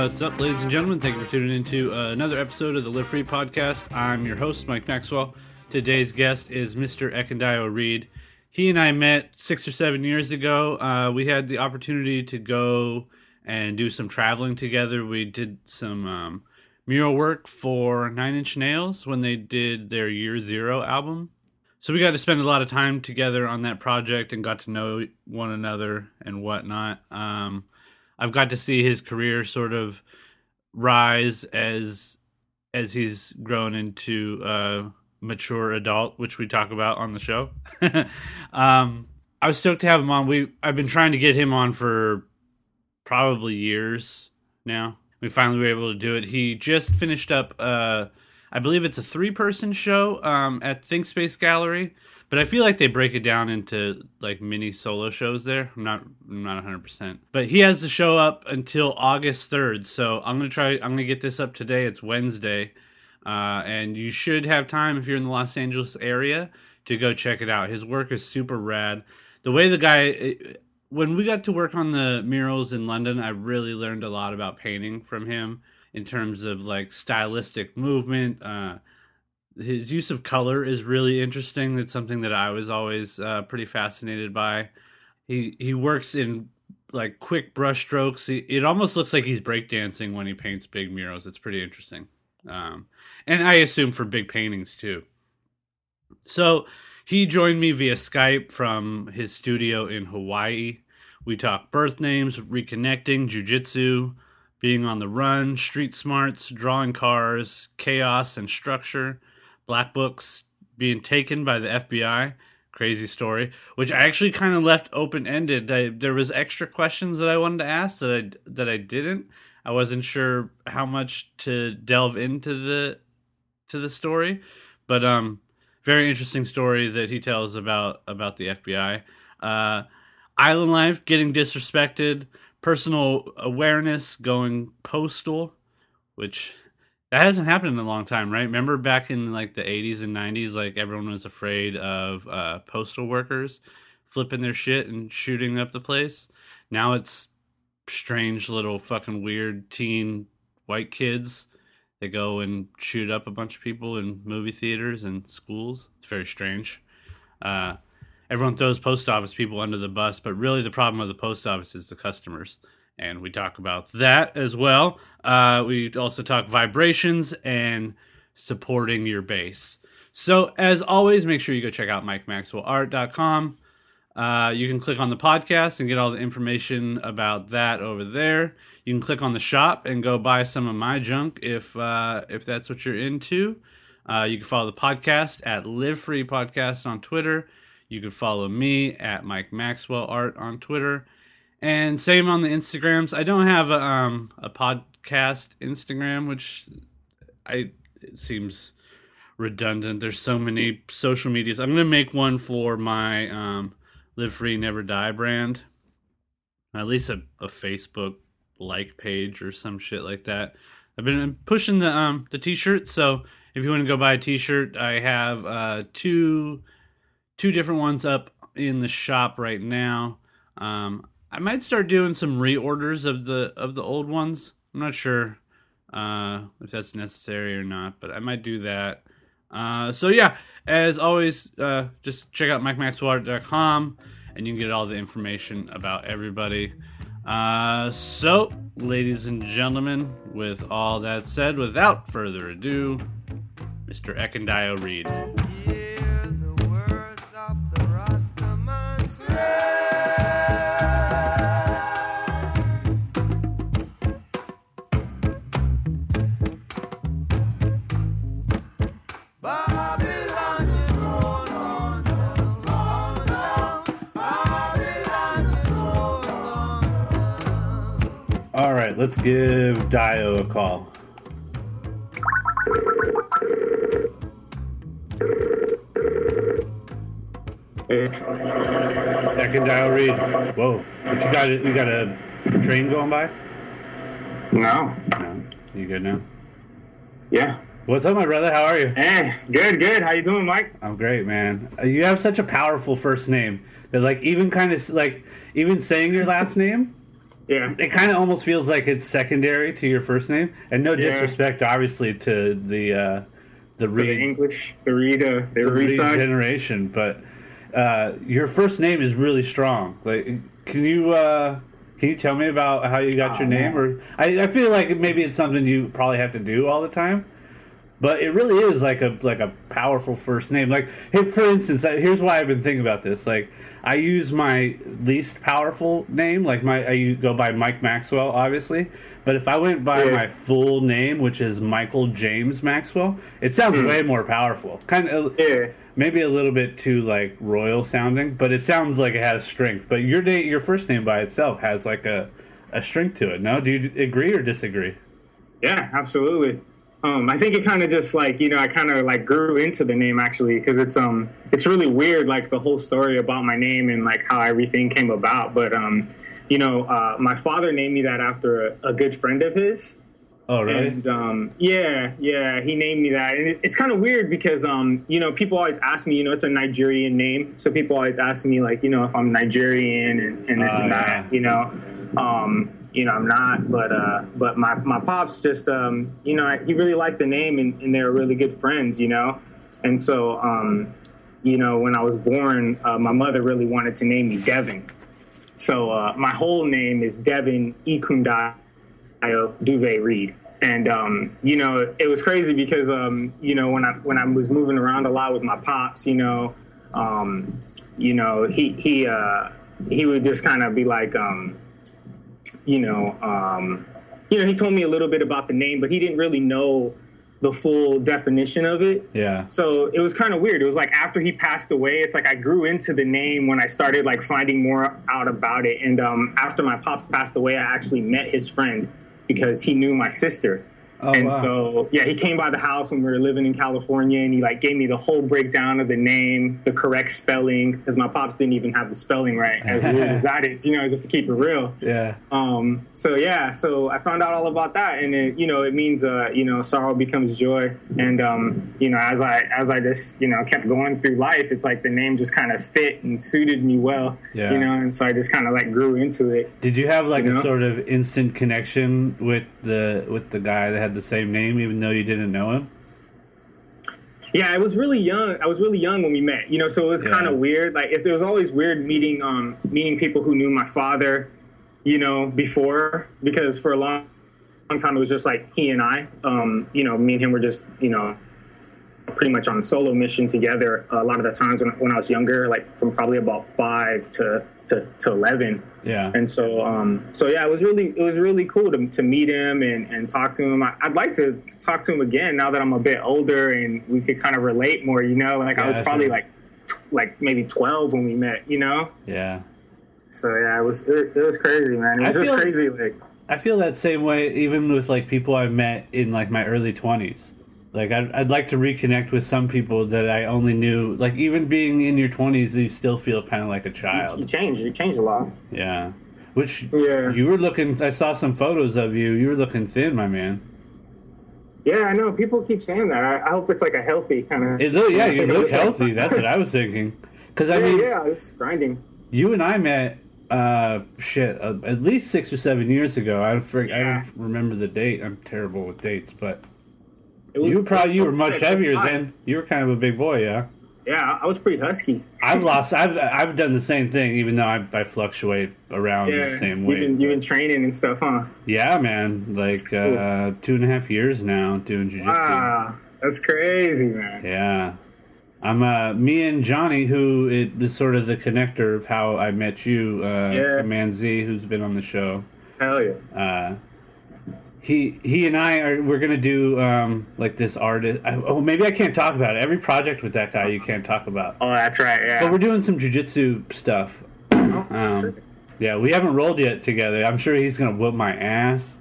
What's up, ladies and gentlemen? Thank you for tuning into uh, another episode of the Live Free podcast. I'm your host, Mike Maxwell. Today's guest is Mr. Ekundayo Reed. He and I met six or seven years ago. Uh, we had the opportunity to go and do some traveling together. We did some um, mural work for Nine Inch Nails when they did their Year Zero album. So we got to spend a lot of time together on that project and got to know one another and whatnot. Um, I've got to see his career sort of rise as as he's grown into a mature adult, which we talk about on the show. um, I was stoked to have him on. We I've been trying to get him on for probably years now. We finally were able to do it. He just finished up. Uh, I believe it's a three person show um, at Thinkspace Gallery but I feel like they break it down into like mini solo shows there. I'm not I'm not 100%. But he has the show up until August 3rd. So I'm going to try I'm going to get this up today. It's Wednesday. Uh, and you should have time if you're in the Los Angeles area to go check it out. His work is super rad. The way the guy when we got to work on the murals in London, I really learned a lot about painting from him in terms of like stylistic movement, uh, his use of color is really interesting. It's something that I was always uh, pretty fascinated by. He he works in like quick brush strokes. He, it almost looks like he's breakdancing when he paints big murals. It's pretty interesting, um, and I assume for big paintings too. So he joined me via Skype from his studio in Hawaii. We talked birth names, reconnecting, jujitsu, being on the run, street smarts, drawing cars, chaos and structure black books being taken by the FBI. Crazy story, which I actually kind of left open ended. There was extra questions that I wanted to ask that I that I didn't. I wasn't sure how much to delve into the to the story, but um, very interesting story that he tells about about the FBI. Uh, island life, getting disrespected, personal awareness, going postal, which that hasn't happened in a long time, right? Remember back in like the 80s and 90s, like everyone was afraid of uh, postal workers flipping their shit and shooting up the place. Now it's strange little fucking weird teen white kids. They go and shoot up a bunch of people in movie theaters and schools. It's very strange. Uh, everyone throws post office people under the bus, but really the problem with the post office is the customers and we talk about that as well. Uh, we also talk vibrations and supporting your bass. So, as always, make sure you go check out MikeMaxwellArt.com. Uh, you can click on the podcast and get all the information about that over there. You can click on the shop and go buy some of my junk if uh, if that's what you're into. Uh, you can follow the podcast at Live Free Podcast on Twitter. You can follow me at Mike Maxwell Art on Twitter. And same on the Instagrams. I don't have a, um, a podcast Instagram, which I it seems redundant. There's so many social medias. I'm gonna make one for my um, Live Free Never Die brand. At least a, a Facebook like page or some shit like that. I've been pushing the um the t-shirt, so if you want to go buy a t-shirt, I have uh two two different ones up in the shop right now. Um, I might start doing some reorders of the of the old ones. I'm not sure uh, if that's necessary or not, but I might do that. Uh, so yeah, as always, uh, just check out MikeMaxwellArt.com and you can get all the information about everybody. Uh, so, ladies and gentlemen, with all that said, without further ado, Mr. Ekundayo Reed. Let's give Dio a call. That can dial read. Whoa! But you got you got a train going by? No. No. You good now? Yeah. What's up, my brother? How are you? Hey, good, good. How you doing, Mike? I'm great, man. Uh, you have such a powerful first name that, like, even kind of like even saying your last name Yeah. it kind of almost feels like it's secondary to your first name. And no Yeah. disrespect, obviously, to the uh, the the English, the Reed, uh, the, the Reed Reed generation, but uh, your first name is really strong. Like, can you uh, can you tell me about how you got Oh, your name? man. Or I, I feel like maybe it's something you probably have to do all the time. But it really is like a like a powerful first name. Like, hey, for instance, I- here's why I've been thinking about this. Like, I use my least powerful name. Like, my I go by Mike Maxwell, obviously. But if I went by Yeah. my full name, which is Michael James Maxwell, it sounds hmm. way more powerful. Kind of, uh, Yeah. maybe a little bit too like royal sounding, but it sounds like it has strength. But your name, your first name by itself has like a a strength to it. No, do you agree or disagree? Yeah, absolutely. Um, I think it kind of just like you know I kind of like grew into the name actually because it's um it's really weird like the whole story about my name and like how everything came about. But um, you know, uh, my father named me that after a, a good friend of his. Oh, really? And um, yeah, yeah, he named me that, and it, it's kind of weird because um, you know, people always ask me, you know, it's a Nigerian name, so people always ask me like, you know, if I'm Nigerian and, and this Oh, and that, yeah. you know, um, you know, I'm not, but uh, but my my pops just, um, you know, he really liked the name, and, and they were really good friends, you know, and so, um, you know, when I was born, uh, my mother really wanted to name me Devin, so uh, my whole name is Devin Ekundayo Duve Reed. And um, you know, it was crazy because um, you know when I when I was moving around a lot with my pops, you know, um, you know he he uh, he would just kind of be like, um, you know, um, you know, he told me a little bit about the name, but he didn't really know the full definition of it. yeah. So it was kind of weird. It was like after he passed away, it's like I grew into the name when I started like finding more out about it. And um, after my pops passed away, I actually met his friend because he knew my sister. Oh, and wow. so yeah, he came by the house when we were living in California, and he like gave me the whole breakdown of the name, the correct spelling, because my pops didn't even have the spelling right, as weird as that is, you know, just to keep it real. Yeah. Um, so yeah, so I found out all about that, and it, you know, it means uh, you know, sorrow becomes joy, and um, you know, as I as I just you know kept going through life, it's like the name just kind of fit and suited me well, Yeah. you know, and so I just kind of like grew into it. Did you have like You a know? sort of instant connection with the with the guy that had the same name, even though you didn't know him? Yeah, I was really young. I was really young when we met, you know, so it was Yeah. kind of weird. Like it, it was always weird meeting um meeting people who knew my father, you know, before because for a long, long time it was just like he and I. Um, you know, me and him were just you know pretty much on a solo mission together. a lot of the times when, when I was younger, like from probably about five to to, to eleven. Yeah. And so, um, so yeah, it was really, it was really cool to, to meet him and, and talk to him. I, I'd like to talk to him again now that I'm a bit older and we could kind of relate more. You know, like I was probably like, like maybe 12 when we met. You know, yeah. so yeah, it was, it, it was crazy, man. It I was just feel- crazy. Like, I feel that same way even with like people I met in like my early 20s. Like I'd, I'd like to reconnect with some people that I only knew like even being in your 20s you still feel kind of like a child you child. changed, you changed a lot. Yeah. Which Yeah. you were looking I saw some photos of you. You were looking thin, my man. Yeah, I know. People keep saying that. I, I hope it's like a healthy kind of. It look, yeah, you look healthy. That's what I was thinking. Cuz I yeah, mean yeah, it's grinding. you and I met uh shit uh, at least 6 or 7 years ago. I for, I Yeah. don't remember the date. I'm terrible with dates, but was, you were probably you were much heavier then. You were kind of a big boy, yeah. Yeah, I was pretty husky. I've lost. I've I've done the same thing, even though I, I fluctuate around Yeah, the same you've weight. been, you've been training and stuff, huh? yeah, man. Like cool. uh, two and a half years now doing jujitsu. Wow, that's crazy, man. Yeah, I'm uh, me and Johnny, who it is sort of the connector of how I met you. Uh, Yeah. Command Z, who's been on the show. Hell yeah. Uh, he he and I are we're gonna do um, like this artist. I, oh, maybe I can't talk about it. Every project with that guy you can't talk about. Oh, that's right. Yeah. But we're doing some jujitsu stuff. Um, yeah, we haven't rolled yet together. I'm sure he's gonna whoop my ass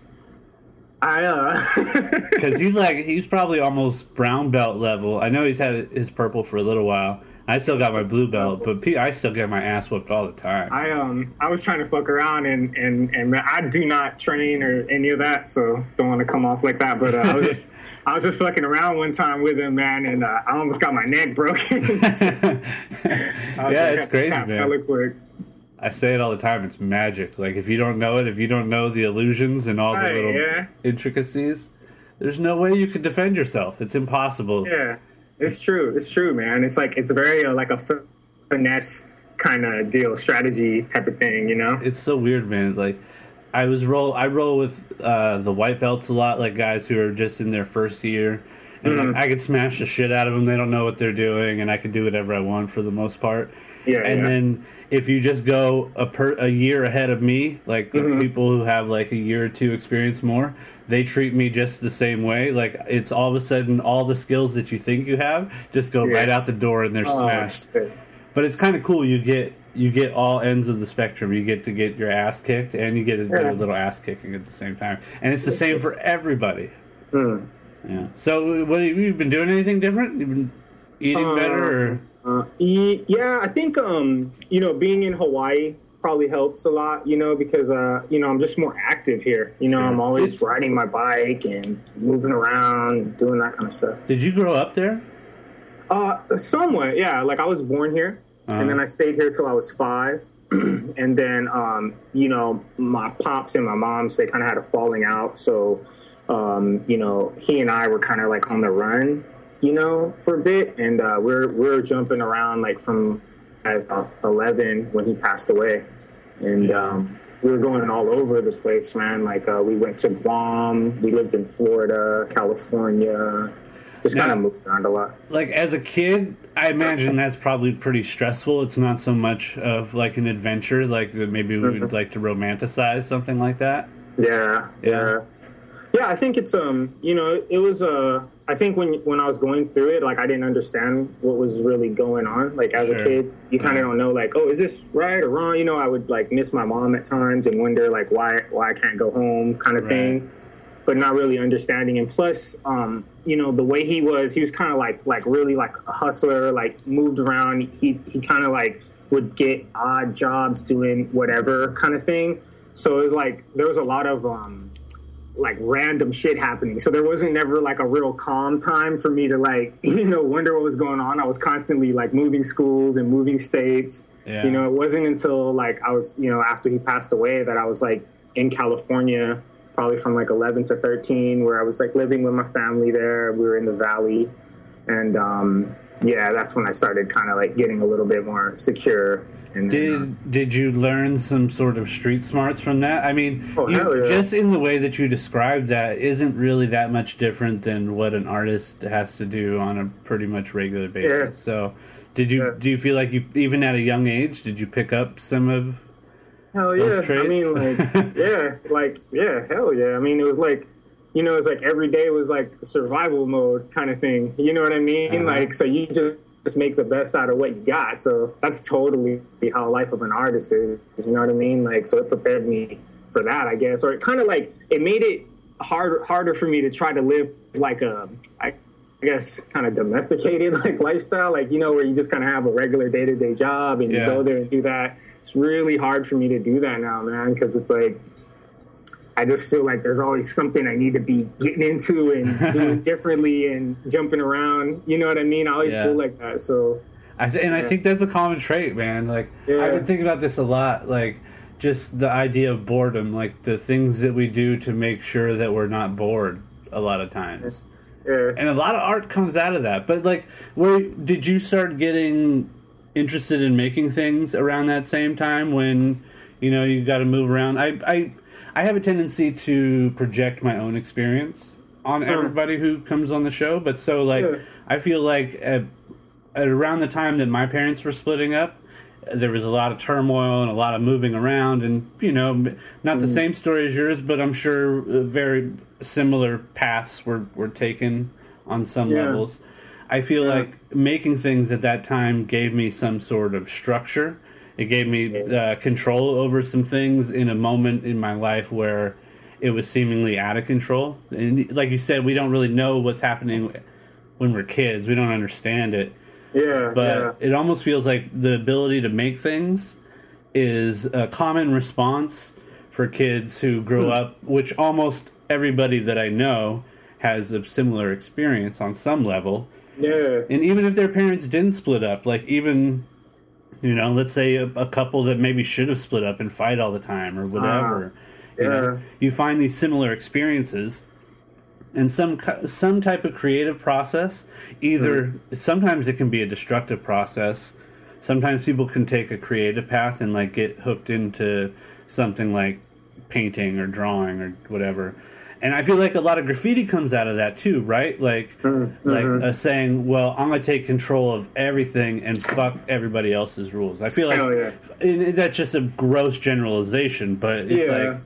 I uh. because he's like he's probably almost brown belt level. I know he's had his purple for a little while. I still got my blue belt, but I still get my ass whooped all the time. I um I was trying to fuck around and and and I do not train or any of that, so don't want to come off like that. But uh, I was just I was just fucking around one time with him, man, and uh, I almost got my neck broken. Yeah, it's crazy, "Tap, man. Quick. I say it all the time. It's magic. Like if you don't know it, if you don't know the illusions and all the Right, little yeah. intricacies, there's no way you could defend yourself. It's impossible. Yeah, it's true. It's true, man. It's like it's very uh, like a finesse kind of deal, strategy type of thing. You know? It's so weird, man. Like I was roll. I roll with uh, the white belts a lot, like guys who are just in their first year. And Mm-hmm. like, I could smash the shit out of them. They don't know what they're doing, and I can do whatever I want for the most part. Yeah, and yeah. then if you just go a per a year ahead of me, like the Mm-hmm. people who have like a year or two experience more, they treat me just the same way. Like it's all of a sudden all the skills that you think you have just go Yeah. right out the door and they're Oh, smashed. shit. But it's kind of cool. You get you get all ends of the spectrum. You get to get your ass kicked, and you get do Yeah. a little ass kicking at the same time. And it's the same for everybody. Hmm. Yeah. So, what have you been doing? Anything different? You've been eating Uh, better, or Uh, yeah, I think um, you know being in Hawaii probably helps a lot. You know because uh, you know I'm just more active here. You know. I'm always riding my bike and moving around, doing that kind of stuff. did you grow up there? Uh, somewhat, yeah. Like I was born here, Uh-huh. and then I stayed here till I was five, and then um, you know my pops and my moms they kind of had a falling out, so um, you know he and I were kind of like on the run, you know, for a bit, and uh, we're we're jumping around like from at uh, eleven when he passed away, and. Um, we were going all over the place, man. Like uh, we went to Guam, we lived in Florida, California, just kind of moved around a lot. Like as a kid, I imagine that's probably pretty stressful. It's not so much of like an adventure, like that maybe we Mm-hmm. would like to romanticize something like that. Yeah, Yeah. yeah. I think it's um, you know, it was uh, I think when when I was going through it, like I didn't understand what was really going on. Like as Sure. a kid, you kind of don't know, like, oh, is this right or wrong? You know, I would like miss my mom at times and wonder like why why I can't go home, kind of Right. thing. But not really understanding, and plus, um, you know, the way he was, he was kind of like like really like a hustler, like moved around. He he kind of like would get odd jobs doing whatever kind of thing. So it was like there was a lot of um, like random shit happening. So there wasn't never like a real calm time for me to like you know wonder what was going on. I was constantly like moving schools and moving states. Yeah. You know, it wasn't until like I was you know after he passed away that I was like in California, probably from like 11 to 13, where I was like living with my family there. We were in the valley, and um, yeah, that's when I started kind of like getting a little bit more secure. And Did uh, did you learn some sort of street smarts from that? I mean, Oh, you, yeah. just in the way that you described that isn't really that much different than what an artist has to do on a pretty much regular basis. Yeah. So, did you Yeah. do you feel like you even at a young age did you pick up some of Hell yeah! I mean, like, yeah, like, yeah, hell yeah! I mean, it was like, you know, it's like every day was like survival mode kind of thing. You know what I mean? Uh-huh. Like, so you just just make the best out of what you got. So that's totally how life of an artist is. You know what I mean? Like, so it prepared me for that, I guess, or it kind of like it made it harder harder for me to try to live like a. I, I guess kind of domesticated like lifestyle, like you know, where you just kind of have a regular day to day job and Yeah. you go there and do that. It's really hard for me to do that now, man, because it's like I just feel like there's always something I need to be getting into and doing differently and jumping around. You know what I mean? I always Yeah. feel like that. So I th- and I think that's a common trait, man. Like Yeah. I've been thinking about this a lot. Like just the idea of boredom, like the things that we do to make sure that we're not bored. A lot of times, yeah, and a lot of art comes out of that. But like, where did you start getting interested in making things around that same time when you know you got to move around? I I I have a tendency to project my own experience on everybody who comes on the show, but so like Yeah. I feel like at, at around the time that my parents were splitting up, there was a lot of turmoil and a lot of moving around, and you know, not the same story as yours, but I'm sure uh, very similar paths were were taken on some Yeah. levels. I feel like making things at that time gave me some sort of structure. It gave me uh, control over some things in a moment in my life where it was seemingly out of control. And like you said, we don't really know what's happening when we're kids. We don't understand it yeah, but yeah. it almost feels like the ability to make things is a common response for kids who grow Hmm. up which almost everybody that i know has a similar experience on some level yeah. and even if their parents didn't split up like even You know, let's say a, a couple that maybe should have split up and fight all the time or whatever. Uh, you know, yeah. you find these similar experiences and some some type of creative process. Either Mm-hmm. sometimes it can be a destructive process. Sometimes people can take a creative path and like get hooked into something like painting or drawing or whatever. And I feel like a lot of graffiti comes out of that too, right? Like, Mm-hmm. like uh, saying, "Well, I'm gonna take control of everything and fuck everybody else's rules." I feel like Hell yeah. that's just a gross generalization, but it's Yeah. like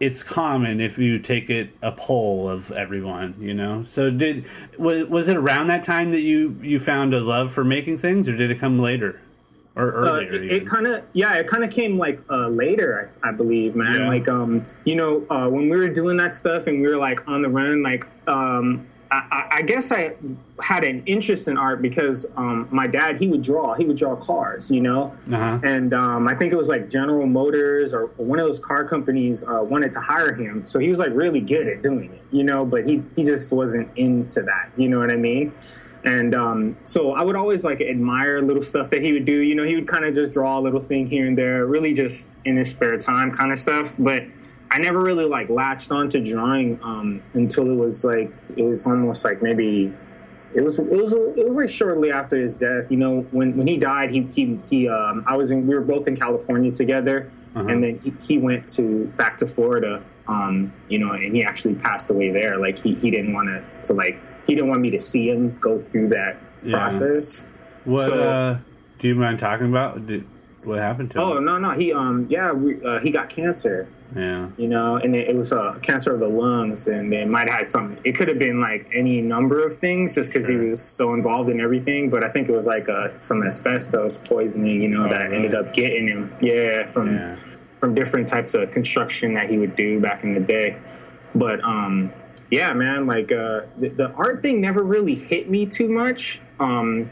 it's common if you take it a poll of everyone, you know. So did was, was it around that time that you you found a love for making things, or did it come later or Uh, it, it kind of yeah it kind of came like uh, later I, I believe man. Yeah. like um you know uh, when we were doing that stuff and we were like on the run like um I, I- I guess I had an interest in art because um, my dad he would draw he would draw cars you know? Uh-huh. and um, I think it was like General Motors or one of those car companies uh, wanted to hire him. So he was like really good at doing it you know? But he he just wasn't into that you know what I mean and um, so I would always like admire little stuff that he would do. You know, he would kind of just draw a little thing here and there, really just in his spare time kind of stuff. But I never really like latched onto drawing um, until it was like it was almost like maybe it was it was it was like shortly after his death. You know, when when he died, he he he um, I was in we were both in California together, and then he, he went to back to Florida. Um, you know, and he actually passed away there. Like he, he didn't want to to like he didn't want me to see him go through that Yeah. process. what so- uh, do you mind talking about? Did, what happened to Oh him? no no he um yeah we, uh, he got cancer. Yeah, you know, and it, it was a uh, cancer of the lungs, and it might have had some. It could have been like any number of things, just because Sure. he was so involved in everything. But I think it was like uh, some asbestos poisoning, you know, Oh, that really? ended up getting him. Yeah, from Yeah. from different types of construction that he would do back in the day. But um, yeah, man, like uh, the, the art thing never really hit me too much. Um,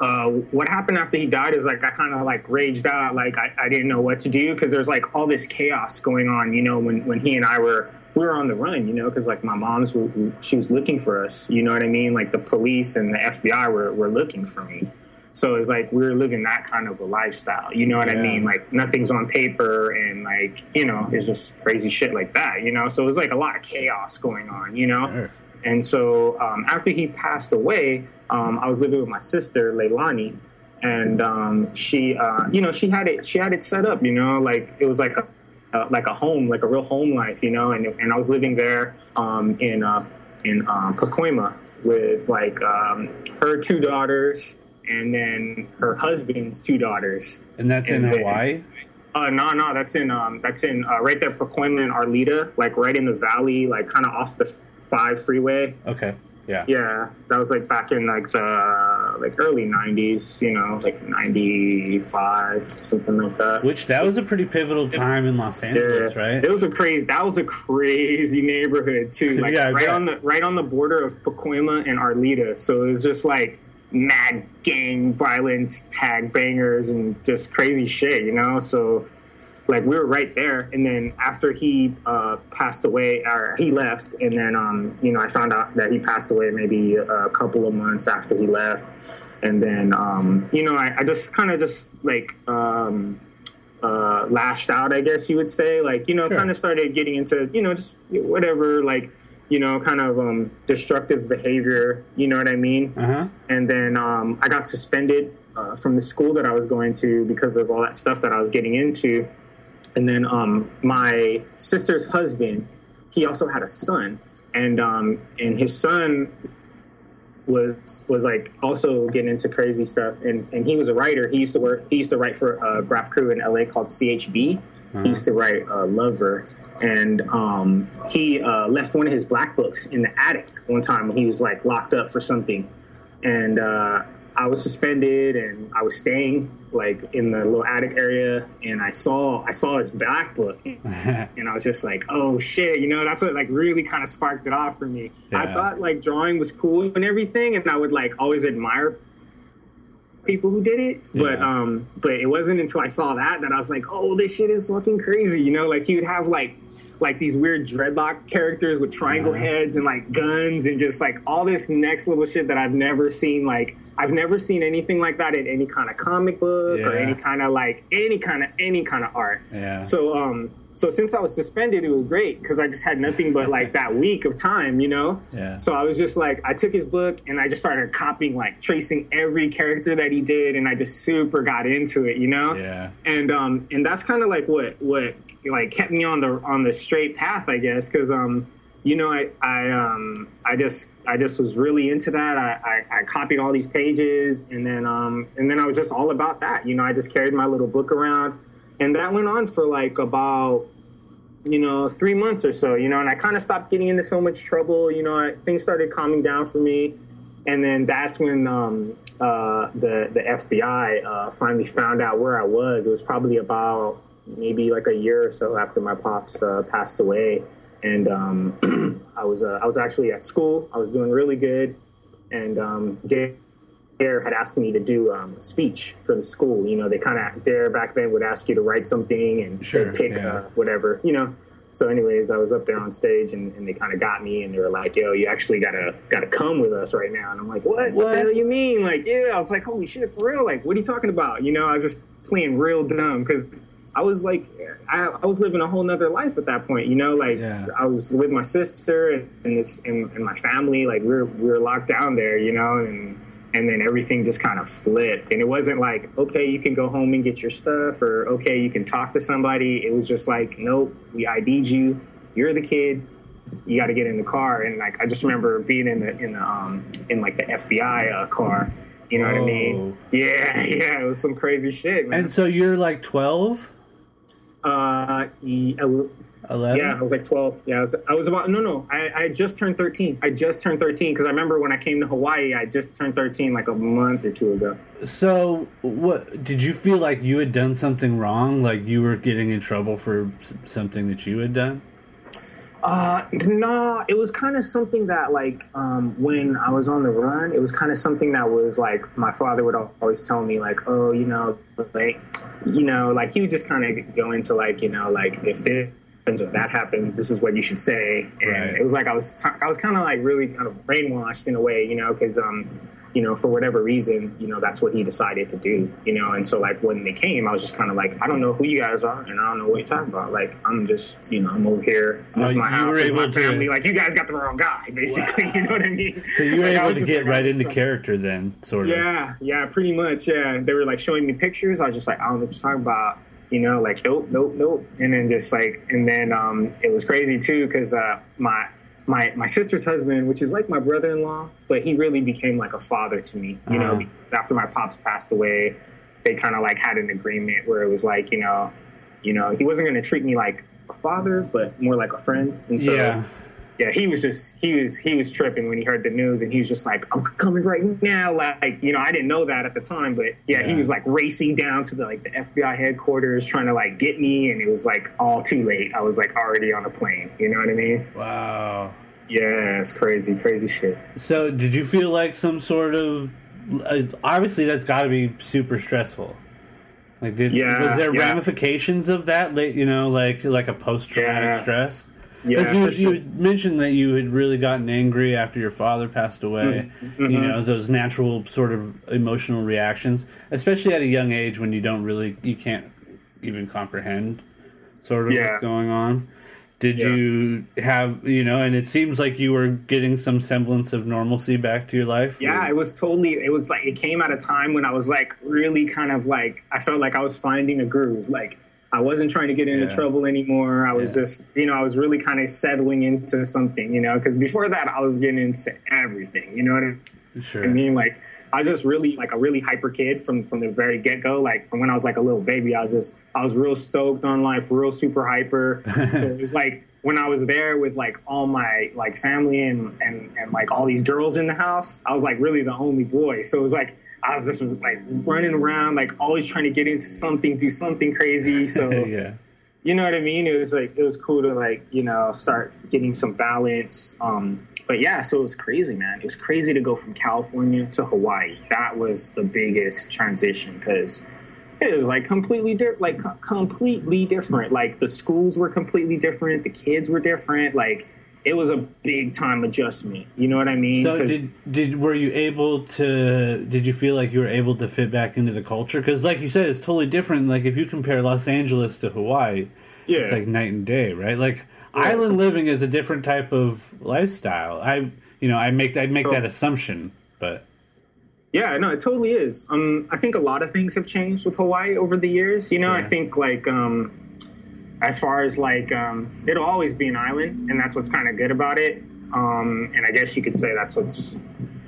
uh, what happened after he died is like I kind of like raged out, like I, I didn't know what to do because there's like all this chaos going on, you know, when when he and I were we were on the run, you know, because like my mom's she was looking for us, you know what I mean? Like the police and the FBI were were looking for me. So it's like we're living that kind of a lifestyle, you know what I mean? Like nothing's on paper and like you know it's just crazy shit like that, you know. So it was like a lot of chaos going on, you know. Sure. And so um, after he passed away, um, I was living with my sister Leilani, and um, she, uh, you know, she had it. She had it set up. You know, like it was like a uh, like a home, like a real home life. You know, and and I was living there um, in uh, in um, Pacoima with like um, her two daughters and then her husband's two daughters. and that's in then- Hawaii. Uh, no, no, that's in um, that's in uh, right there, Pacoima and Arleta, like right in the valley, like kind of off the five freeway. Okay, yeah, Yeah, that was like back in like the like early '90s, you know, like '95, something like that. Which that was a pretty pivotal time in Los Angeles, Yeah. right? It was a crazy. That was a crazy neighborhood too. Like Yeah, right bet. on the right on the border of Pacoima and Arleta. So it was just like mad gang violence, tag bangers, and just crazy shit. You know. So like we were right there, and then after he uh, passed away, or he left, and then um, you know I found out that he passed away maybe a couple of months after he left, and then um, you know I, I just kind of just like. Um, uh, lashed out, I guess you would say. Like, you know, Sure. kind of started getting into, you know, just whatever, like, you know, kind of um, destructive behavior. You know what I mean? Uh huh. And then um, I got suspended uh, from the school that I was going to because of all that stuff that I was getting into. And then um, my sister's husband, he also had a son, and um, and his son was was like also getting into crazy stuff and and he was a writer he used to work he used to write for a graph crew in la called chb he used to write uh, lover and um, he uh, left one of his black books in the attic one time when he was like locked up for something and uh, I was suspended and I was staying like in the little attic area and I saw I saw his black book and I was just like, oh shit, you know, that's what like really kind of sparked it off for me. I thought like drawing was cool and everything, and I would like always admire people who did it. But Yeah. um, but it wasn't until I saw that that I was like, oh, this shit is fucking crazy. You know, like he would have like like these weird dreadlock characters with triangle Uh-huh. heads and like guns and just like all this next level shit that I've never seen like I've never seen anything like that in any kind of comic book or any kind of like any kind of any kind of art. Yeah. So um so since I was suspended, it was great because I just had nothing but like that week of time, you know. Yeah. So I was just like, I took his book and I just started copying, like tracing every character that he did, and I just super got into it, you know. Yeah. And um and that's kind of like what what like kept me on the on the straight path, I guess, because um you know I I um I just I just was really into that. I, I I copied all these pages, and then um and then I was just all about that. You know, I just carried my little book around, and that went on for like about you know, three months or so, you know, and I kind of stopped getting into so much trouble. You know, I, things started calming down for me, and then that's when um, uh, the the FBI uh, finally found out where I was. It was probably about maybe like a year or so after my pops uh, passed away, and um, I was uh, I was actually at school. I was doing really good, and um, Dare had asked me to do um, a speech for the school. You know, they kind of Dare back then would ask you to write something and Sure, pick yeah. uh, whatever, you know. So, anyways, I was up there on stage and, and they kind of got me and they were like, "Yo, you actually gotta gotta come with us right now." And I'm like, "What? What, What? the hell you mean?" Like, yeah, I was like, "Holy shit, for real? Like, what are you talking about?" You know, I was just playing real dumb because I was like, I, I was living a whole nother life at that point. You know, like Yeah. I was with my sister and, and this and, and my family. Like we were we were locked down there, you know, and and then everything just kind of flipped. And it wasn't like okay, you can go home and get your stuff, or okay, you can talk to somebody. It was just like nope, we ID'd you. You're the kid. You got to get in the car. And like I just remember being in the in the um in like the FBI uh, car. You know what I mean? Yeah, yeah. It was some crazy shit, man. And so you're like 12, uh, e- uh, 11? Yeah, I was like 12. Yeah, I was, I was about, no, no, I, I just turned 13. I just turned 13 because I remember when I came to Hawaii, I just turned 13 like a month or two ago. So, what did you feel like you had done something wrong? Like you were getting in trouble for something that you had done? Uh, no, it was kind of something that like, um, when I was on the run, it was kind of something that was like, my father would always tell me like, oh, you know, like, you know, like he would just kind of go into like, you know, like if this happens or that happens, this is what you should say. And Right. it was like, I was, t- I was kind of like really kind of brainwashed in a way, you know, cause, um, you know, for whatever reason, you know, that's what he decided to do, you know, and so like when they came, I was just kind of like, I don't know who you guys are, and I don't know what you're talking about. Like, I'm just, you know, I'm over here. This is my house. This my able to- family. Like, you guys got the wrong guy, basically. You know what I mean? So you were Like, able to get like, right into was- character then, sort of. Yeah, yeah, pretty much. Yeah, they were like showing me pictures. I was just like, I don't know what you're talking about. You know, like nope, nope, nope. And then just like, and then um, it was crazy too because uh, my my my sister's husband, which is like my brother-in-law, but he really became like a father to me. You know, Uh-huh. because after my pops passed away, they kind of like had an agreement where it was like, you know, you know, he wasn't going to treat me like a father, but more like a friend. And so, Yeah. Yeah, he was just he was he was tripping when he heard the news, and he was just like, "I'm coming right now!" Like, you know, I didn't know that at the time, but yeah, he was like racing down to the like the FBI headquarters, trying to like get me, and it was like all too late. I was like already on a plane. You know what I mean? Wow. Yeah, it's crazy, crazy shit. So, did you feel like some sort of. Uh, obviously, that's got to be super stressful. Like, did, Yeah, was there yeah. ramifications of that? Like, you know, like like a post traumatic Yeah. stress. Yeah, Because you, sure. you mentioned that you had really gotten angry after your father passed away. Mm-hmm. You know those natural sort of emotional reactions, especially at a young age when you don't really you can't even comprehend sort of Yeah. what's going on. Did Yeah. you have you know? And it seems like you were getting some semblance of normalcy back to your life. Yeah, it was totally. It was like it came at a time when I was like really kind of like I felt like I was finding a groove. Like I wasn't trying to get into Yeah. trouble anymore. I was Yeah. just, you know, I was really kind of settling into something, you know, because before that I was getting into everything. You know what I sure. I mean? Like I was just really like a really hyper kid from from the very get go. Like from when I was like a little baby, I was just I was real stoked on life, real super hyper. so it was like when I was there with like all my like family and and and like all these girls in the house, I was like really the only boy. So it was like. I was just like running around, like always trying to get into something, do something crazy. So yeah. you know what I mean? It was like it was cool to like you know start getting some balance. Um, but yeah, so it was crazy, man. It was crazy to go from California to Hawaii. That was the biggest transition because it was like completely different, like completely different. Like the schools were completely different, the kids were different. Like it was a big time adjustment. You know what I mean? So did did were you able to? Did you feel like you were able to fit back into the culture? Because like you said, it's totally different. Like if you compare Los Angeles to Hawaii, yeah, it's like night and day, right? Like island living is a different type of lifestyle. I you know I make I make that assumption, but Yeah, no, it totally is. Um, I think a lot of things have changed with Hawaii over the years. You know, I think like um, as far as like um, it'll always be an island, and that's what's kind of good about it. Um, and I guess you could say that's what's.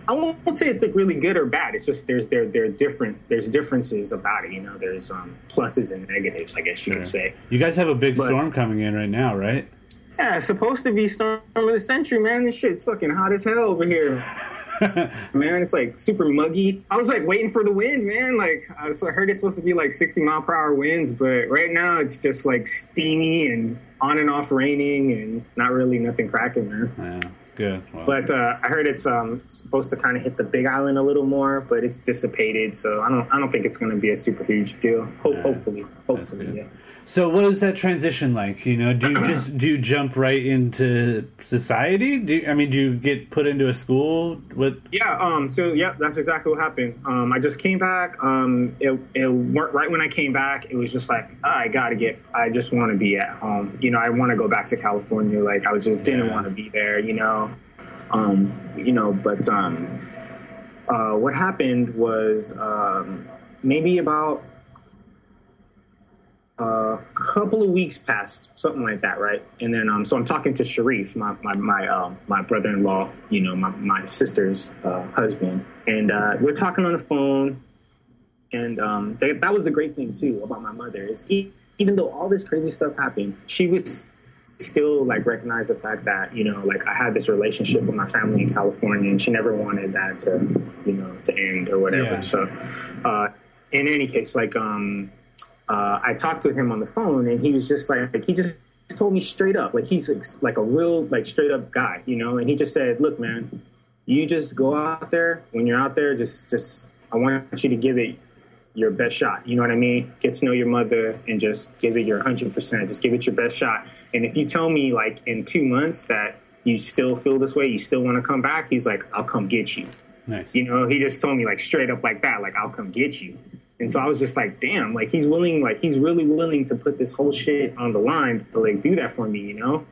I won't say it's like really good or bad. It's just there's there there are different there's differences about it. You know, there's um, pluses and negatives. I guess you could say. you guys have a big But- storm coming in right now, right? Yeah, it's supposed to be storm of the century, man. This shit's fucking hot as hell over here. man, it's like super muggy. I was like waiting for the wind, man. Like I, was, I heard it's supposed to be like 60 mile per hour winds, but right now it's just like steamy and on and off raining and not really nothing cracking, man. Yeah, Well, But uh, I heard it's um, supposed to kind of hit the Big Island a little more, but it's dissipated, so I don't I don't think it's going to be a super huge deal. Ho- Yeah, hopefully, hopefully, yeah. so what is that transition like? You know, do you just do you jump right into society? Do you, I mean, do you get put into a school? What? Yeah, um, so yeah, that's exactly what happened. Um, I just came back. Um, it, it weren't right when I came back. It was just like "Ah, I gotta get. I just want to be at home. You know, I want to go back to California. Like I just didn't Yeah. want to be there. You know, um, you know. But um, uh, what happened was um, maybe about a couple of weeks passed, something like that, right? And then, um, so I'm talking to Sharif, my my my, um, my brother-in-law, you know, my my sister's uh, husband, and uh, we're talking on the phone. And um, they, that was the great thing too about my mother is even though all this crazy stuff happened, she was still like recognize the fact that you know like I had this relationship with my family in California, and she never wanted that to you know to end or whatever. Yeah. So, uh, in any case, like um, uh, I talked to him on the phone, and he was just like, like he just told me straight up, like he's like, like a real like straight up guy, you know, and he just said, "Look, man, you just go out there. When you're out there, just just I want you to give it your best shot. You know what I mean? Get to know your mother and just give it your 100%. Just give it your best shot. And if you tell me, like, in two months that you still feel this way, you still want to come back, he's like, I'll come get you. Nice. You know, he just told me, like, straight up like that, like, I'll come get you. And so I was just like, damn, like, he's willing, like, he's really willing to put this whole shit on the line to, like, do that for me, you know?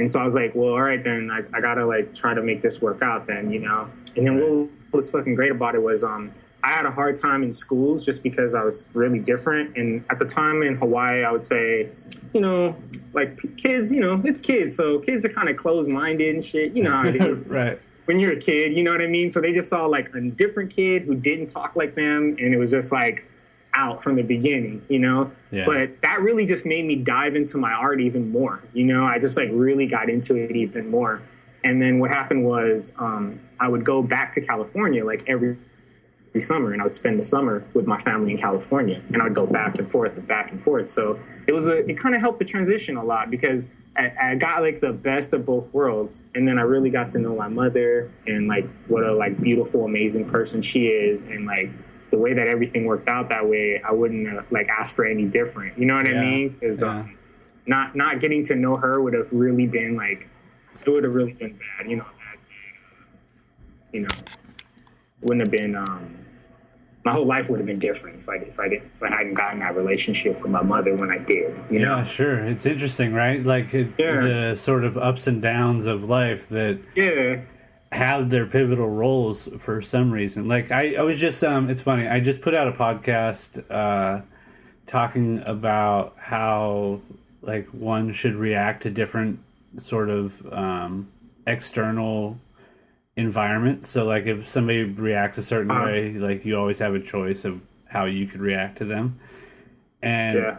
And so I was like, well, all right, then I, I gotta like try to make this work out then, you know? And then what was fucking great about it was, um, I had a hard time in schools just because I was really different. And at the time in Hawaii, I would say, you know, like kids, you know, it's kids. So kids are kind of closed minded and shit. You know how it is right. when you're a kid, you know what I mean? So they just saw like a different kid who didn't talk like them, and it was just like out from the beginning, you know? Yeah. But that really just made me dive into my art even more, you know? I just like really got into it even more. And then what happened was um, I would go back to California like every every summer and I would spend the summer with my family in California and I'd go back and forth and back and forth. So it was a, it kind of helped the transition a lot because I, I got like the best of both worlds. And then I really got to know my mother and like what a like beautiful, amazing person she is. And like the way that everything worked out that way, I wouldn't uh, like ask for any different. You know what Yeah. I mean? Cause Yeah. um, not, not getting to know her would have really been like, it would have really been bad, you know, that, you know, wouldn't have been, um, my whole life would have been different if I if I didn't if I hadn't gotten that relationship with my mother when I did. You Yeah, know? sure. It's interesting, right? Like it, Yeah. the sort of ups and downs of life that Yeah. have their pivotal roles for some reason. Like I, I was just um it's funny, I just put out a podcast uh talking about how like one should react to different sort of um external environment. So like if somebody reacts a certain Uh-huh. way, like you always have a choice of how you could react to them. And Yeah.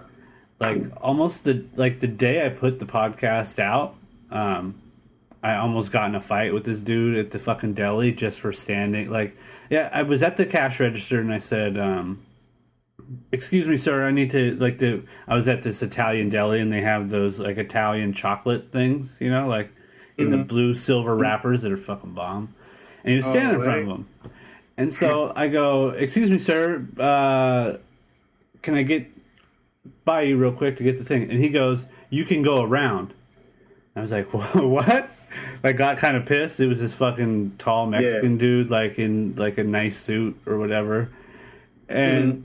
like almost the like the day I put the podcast out, um, I almost got in a fight with this dude at the fucking deli just for standing. Like, yeah, I was at the cash register and I said, um, "Excuse me, sir, I need to like the." I was at this Italian deli and they have those like Italian chocolate things, you know, like in the blue silver wrappers that are fucking bomb. And he was standing in front of them, and so I go, "Excuse me, sir, uh, can I get by you real quick to get the thing?" And he goes, "You can go around." I was like, "What?" like got kind of pissed. It was this fucking tall Mexican Yeah. dude, like in like a nice suit or whatever, and Mhm.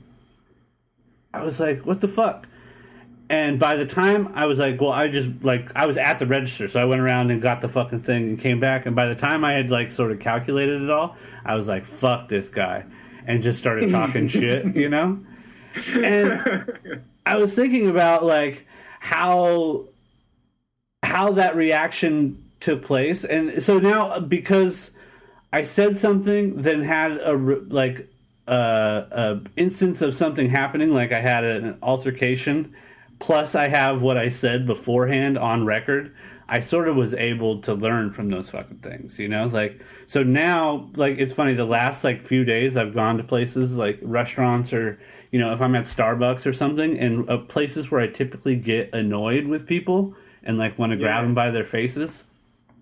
I was like, "What the fuck?" And by the time I was like, "Well, I just like I was at the register, so I went around and got the fucking thing and came back." And by the time I had like sort of calculated it all, I was like, "Fuck this guy," and just started talking shit, you know. And I was thinking about like how how that reaction took place, and so now because I said something, then had a like uh, a instance of something happening, like I had an altercation, plus I have what I said beforehand on record. I sort of was able to learn from those fucking things, you know. Like so now, like it's funny. The last like few days, I've gone to places like restaurants or you know if I'm at Starbucks or something, and uh, places where I typically get annoyed with people and like want to grab them by their faces.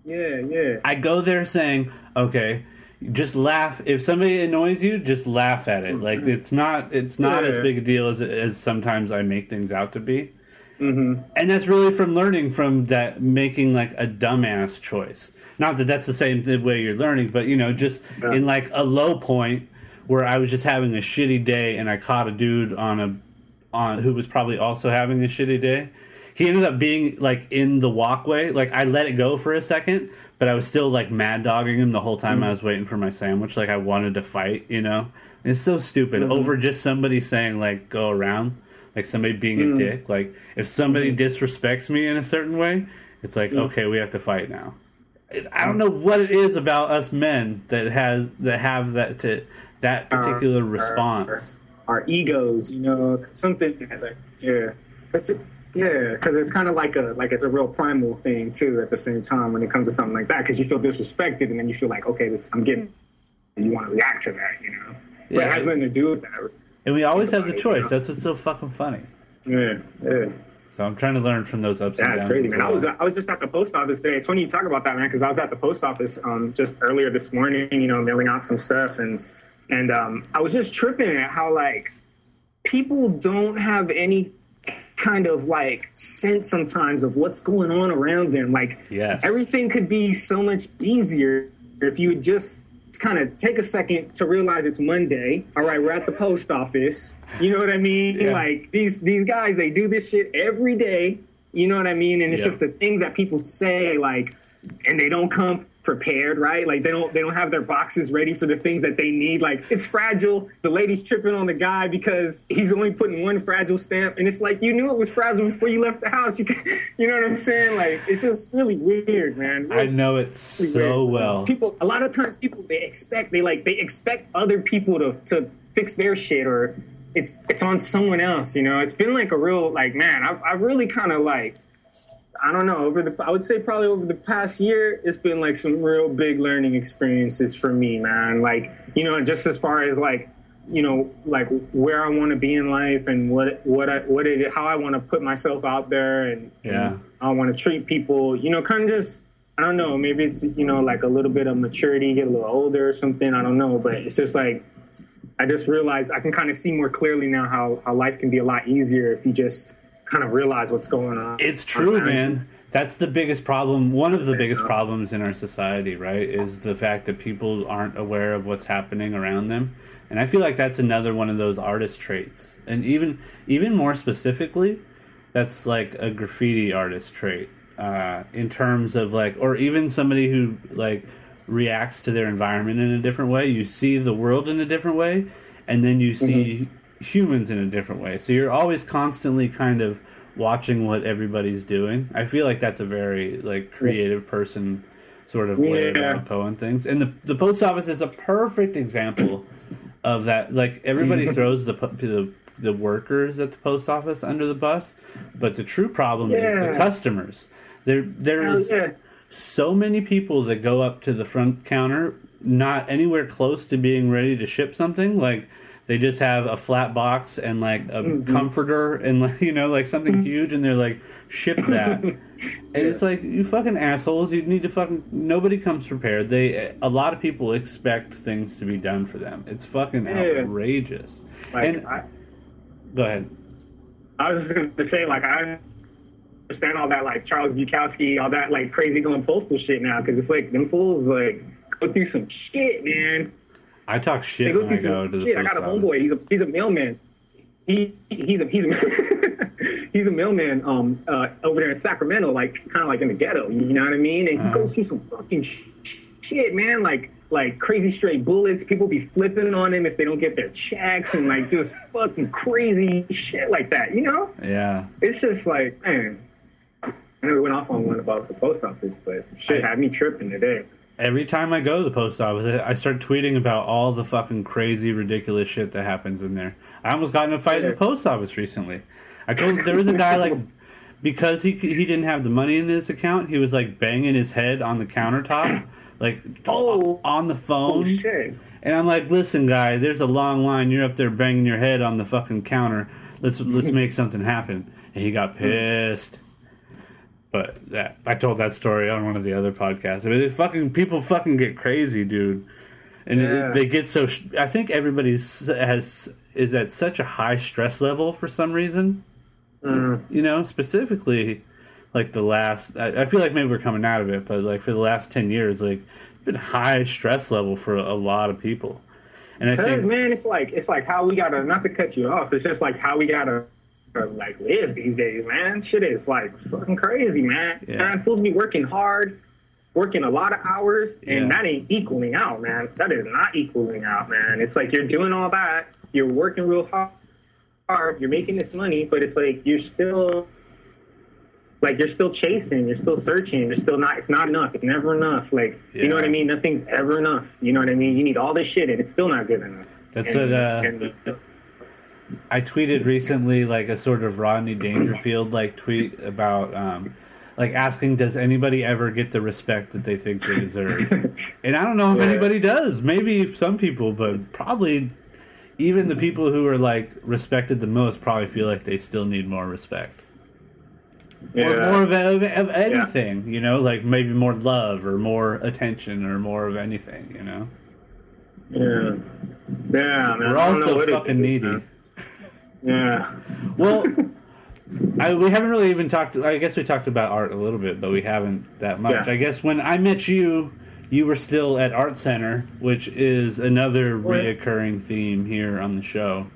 yeah, yeah. I go there saying, okay, just laugh. If somebody annoys you, just laugh at it. Like it's not it's not as big a deal as as sometimes I make things out to be. Mm-hmm. And that's really from learning from that making like a dumbass choice. Not that that's the same way you're learning, but you know, just Yeah. in like a low point where I was just having a shitty day and I caught a dude on a on who was probably also having a shitty day. He ended up being like in the walkway. Like I let it go for a second, but I was still like mad dogging him the whole time I mm. was waiting for my sandwich. Like I wanted to fight, you know. It's so stupid mm-hmm. over just somebody saying like go around, like somebody being a mm. dick. Like if somebody mm-hmm. disrespects me in a certain way, it's like okay, we have to fight now. I mm. don't know what it is about us men that has that have that to that particular response. Our egos, you know, something. Like, yeah, That's it. Yeah, because it's kind of like a like it's a real primal thing too. At the same time, when it comes to something like that, because you feel disrespected, and then you feel like, okay, this I'm getting. You want to react to that, you know. But Yeah. it has nothing to do with that. And we always have the Think about it, choice. you know? That's what's so fucking funny. Yeah, yeah. So I'm trying to learn from those ups and That's downs. crazy, man. I was I was just at the post office today. It's funny you talk about that, man, because I was at the post office um, just earlier this morning, you know, mailing out some stuff, and and um, I was just tripping at how like people don't have any kind of like sense sometimes of what's going on around them. Like Yes. everything could be so much easier if you would just kind of take a second to realize it's Monday. All right, we're at the post office. You know what I mean? Yeah. Like these these guys, they do this shit every day. You know what I mean? And it's Yeah. just the things that people say, like, and they don't come prepared, right? Like they don't they don't have their boxes ready for the things that they need. Like it's fragile. The lady's tripping on the guy because he's only putting one fragile stamp, and it's like you knew it was fragile before you left the house. You you know what I'm saying? Like it's just really weird, man. I know it so weird. well. People, a lot of times, people they expect they like they expect other people to to fix their shit or it's it's on someone else. You know, it's been like a real like man. I've I've really kind of like I don't know over the I would say probably over the past year it's been like some real big learning experiences for me, man. Like you know, just as far as like you know like where I want to be in life and what what I what it how I want to put myself out there and Yeah. and I want to treat people. You know, kind of just I don't know. Maybe it's you know like a little bit of maturity, get a little older or something. I don't know, but it's just like I just realized I can kind of see more clearly now how how life can be a lot easier if you just kind of realize what's going on. It's true, man. That's the biggest problem. One of the biggest problems in our society, right, is the fact that people aren't aware of what's happening around them. And I feel like that's another one of those artist traits. And even even more specifically, that's like a graffiti artist trait. Uh, in terms of like or even somebody who like reacts to their environment in a different way. You see the world in a different way, and then you see humans in a different way. So you're always constantly kind of watching what everybody's doing. I feel like that's a very like creative person sort of way Yeah. about going things. And the the post office is a perfect example of that. Like everybody mm-hmm. throws the the the workers at the post office under the bus, but the true problem is the customers. There there's oh, Hell yeah. so many people that go up to the front counter not anywhere close to being ready to ship something like they just have a flat box and like a Mm-hmm. comforter and like you know like something huge and they're like ship that and it's like you fucking assholes you need to fucking nobody comes prepared they a lot of people expect things to be done for them it's fucking Yeah. outrageous Like, and I, go ahead I was just going to say, like, I understand all that like Charles Bukowski, all that like crazy going postal shit now because it's like them fools like go through some shit, man. I talk shit when I go to the shit. I got a homeboy. He's a he's a mailman. He he's a he's a he's a mailman um uh over there in Sacramento, like kind of like in the ghetto. You know what I mean? And he Uh-huh. goes through some fucking sh- shit, man. Like like crazy straight bullets. People be flipping on him if they don't get their checks and like just fucking crazy shit like that. You know? Yeah. It's just like man. I know we went off on one about the post office, but shit had me tripping today. Every time I go to the post office, I start tweeting about all the fucking crazy, ridiculous shit that happens in there. I almost got in a fight in the post office recently. I told there was a guy like because he he didn't have the money in his account, he was like banging his head on the countertop, like Oh. on the Oh phone. shit. And I'm like, listen, guy, there's a long line. You're up there banging your head on the fucking counter. Let's let's make something happen. And he got pissed. But that I told that story on one of the other podcasts. I mean, fucking people fucking get crazy, dude. And it- they get so. I think everybody's has is at such a high stress level for some reason. Mm. You know, specifically, like the last. I, I feel like maybe we're coming out of it, but like for the last ten years, like it's been high stress level for a lot of people. And I think man, it's like it's like how we gotta not to cut you off. It's just like how we gotta like live these days, man. Shit is like fucking crazy, man. Yeah. Man, supposed to be working hard, working a lot of hours, and Yeah. that ain't equaling out, man. That is not equaling out, man. It's like you're doing all that, you're working real hard, hard, you're making this money, but it's like you're still like you're still chasing, you're still searching, you're still not. It's not enough. It's never enough. Like you know what I mean? Nothing's ever enough. You know what I mean? You need all this shit, and it's still not good enough. That's and, what, uh, and- I tweeted recently like a sort of Rodney Dangerfield like tweet about um, like asking, does anybody ever get the respect that they think they deserve? and I don't know if Yeah. anybody does. Maybe some people, but probably even the people who are like respected the most probably feel like they still need more respect. Or yeah. more of, of, of anything, you know, like maybe more love or more attention or more of anything, you know. yeah, yeah, man. We're don't also fucking needy. man. Yeah, Well, I, we haven't really even talked. I guess we talked about art a little bit, but we haven't that much. Yeah. I guess when I met you, you were still at Art Center, which is another What? reoccurring theme here on the show.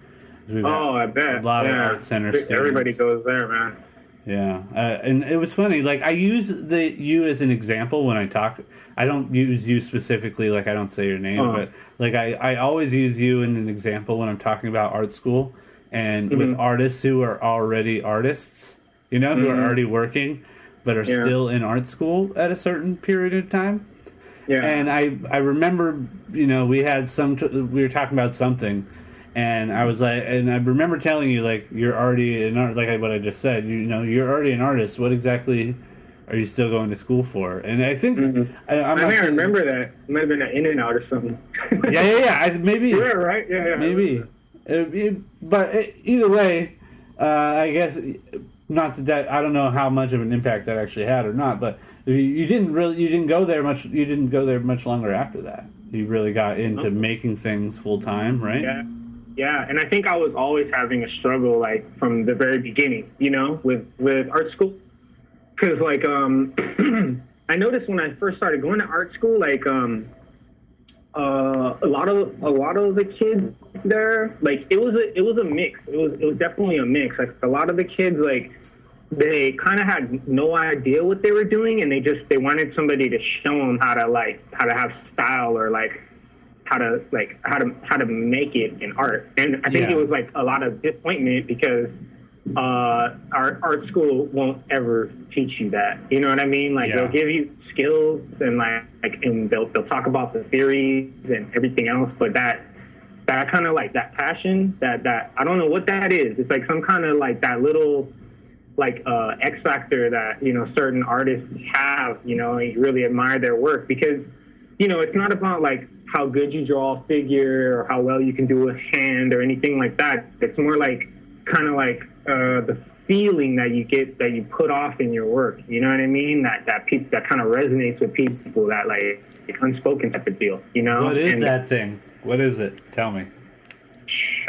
Oh, I bet. a lot yeah. of Art Center Everybody students. goes there, man. Yeah, uh, and it was funny. Like I use the you as an example when I talk. I don't use you specifically. Like I don't say your name, Oh. but like I, I always use you in an example when I'm talking about art school and with Mm-hmm. artists who are already artists. You know, who are Mhm. already working but are Yeah. still in art school at a certain period of time. Yeah. And I I remember, you know, we had some t- we were talking about something, and I was like, and I remember telling you like you're already an art, like what I just said. You know, you're already an artist. What exactly are you still going to school for? And I think I, I'm Mm-hmm. I think I saying- remember that. It might have been an In-N-Out or something. Yeah, yeah, yeah. I, maybe, yeah, right. Yeah, yeah. maybe. It- but either way, uh, I guess not that, that I don't know how much of an impact that actually had or not. But you, you didn't really you didn't go there much. You didn't go there much longer after that. You really got into making things full time, right? Yeah. Yeah, and I think I was always having a struggle, like from the very beginning, you know, with with art school, because like um, I noticed when I first started going to art school, like um, uh, a lot of a lot of the kids there, like it was a it was a mix. It was it was definitely a mix. Like a lot of the kids, like they kind of had no idea what they were doing, and they just they wanted somebody to show them how to like how to have style or like how to like how to how to make it in art. And I think Yeah. it was like a lot of disappointment because uh, our art school won't ever teach you that. You know what I mean? Like Yeah. they'll give you skills and like, like and they'll they'll talk about the theories and everything else, but that that kind of like that passion that that I don't know what that is. It's like some kind of like that little like uh, X factor that you know certain artists have. You know, and you really admire their work because you know it's not about like how good you draw a figure or how well you can do a hand or anything like that. It's more like kind of like uh, the feeling that you get that you put off in your work. You know what I mean? That that pe- that kind of resonates with people. That like unspoken type of deal. You know? What is And that thing? What is it? Tell me.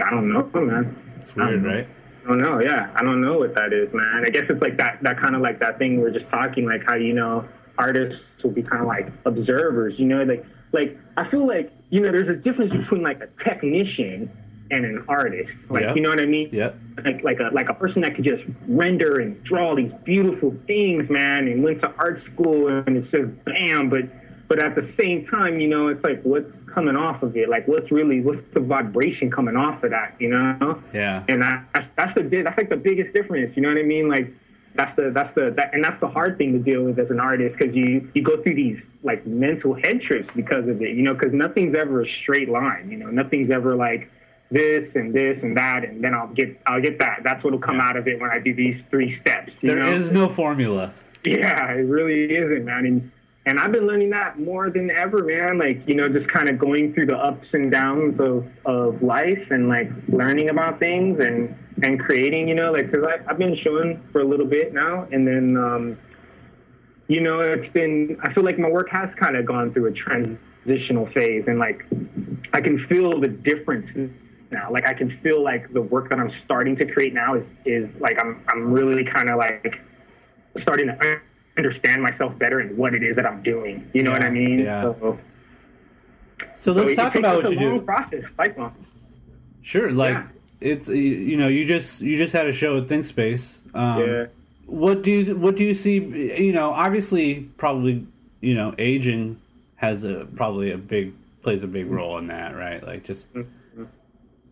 I don't know, man. It's weird, I right? I don't know. Yeah, I don't know what that is, man. I guess it's like that that kind of like that thing we are just talking, like how you know artists will be kind of like observers. You know, like like I feel like you know there's a difference between like a technician and an artist. Like Yeah. you know what I mean? Yeah. Like like a like a person that could just render and draw these beautiful things, man, and went to art school and it's just bam. But but at the same time, you know, it's like what's coming off of it? Like what's really what's the vibration coming off of that? You know? Yeah. And that, that's that's the that's like the biggest difference. You know what I mean? Like that's the that's the that, and that's the hard thing to deal with as an artist because you you go through these like mental head trips because of it. You know, because nothing's ever a straight line. You know, nothing's ever like this and this and that, and then I'll get I'll get that. That's what'll come out of it when I do these three steps. You There know? is no formula. Yeah, it really isn't, man. And and I've been learning that more than ever, man. Like, you know, just kind of going through the ups and downs of, of life and like learning about things and, and creating, you know, like, cause I, I've been showing for a little bit now. And then, um, you know, it's been, I feel like my work has kind of gone through a transitional phase and like, I can feel the difference now. Like, I can feel like the work that I'm starting to create now is, is like, I'm, I'm really kind of like, starting to understand myself better and what it is that I'm doing. You know what I mean? yeah. So, So so let's it talk takes about us what a you long do. Process, lifelong. Sure, like Yeah. it's you- you know you just you just had a show at Thinkspace. Um, Yeah. What do you what do you see? You know, obviously, probably you know, aging has a probably a big plays a big role in that, right? Like just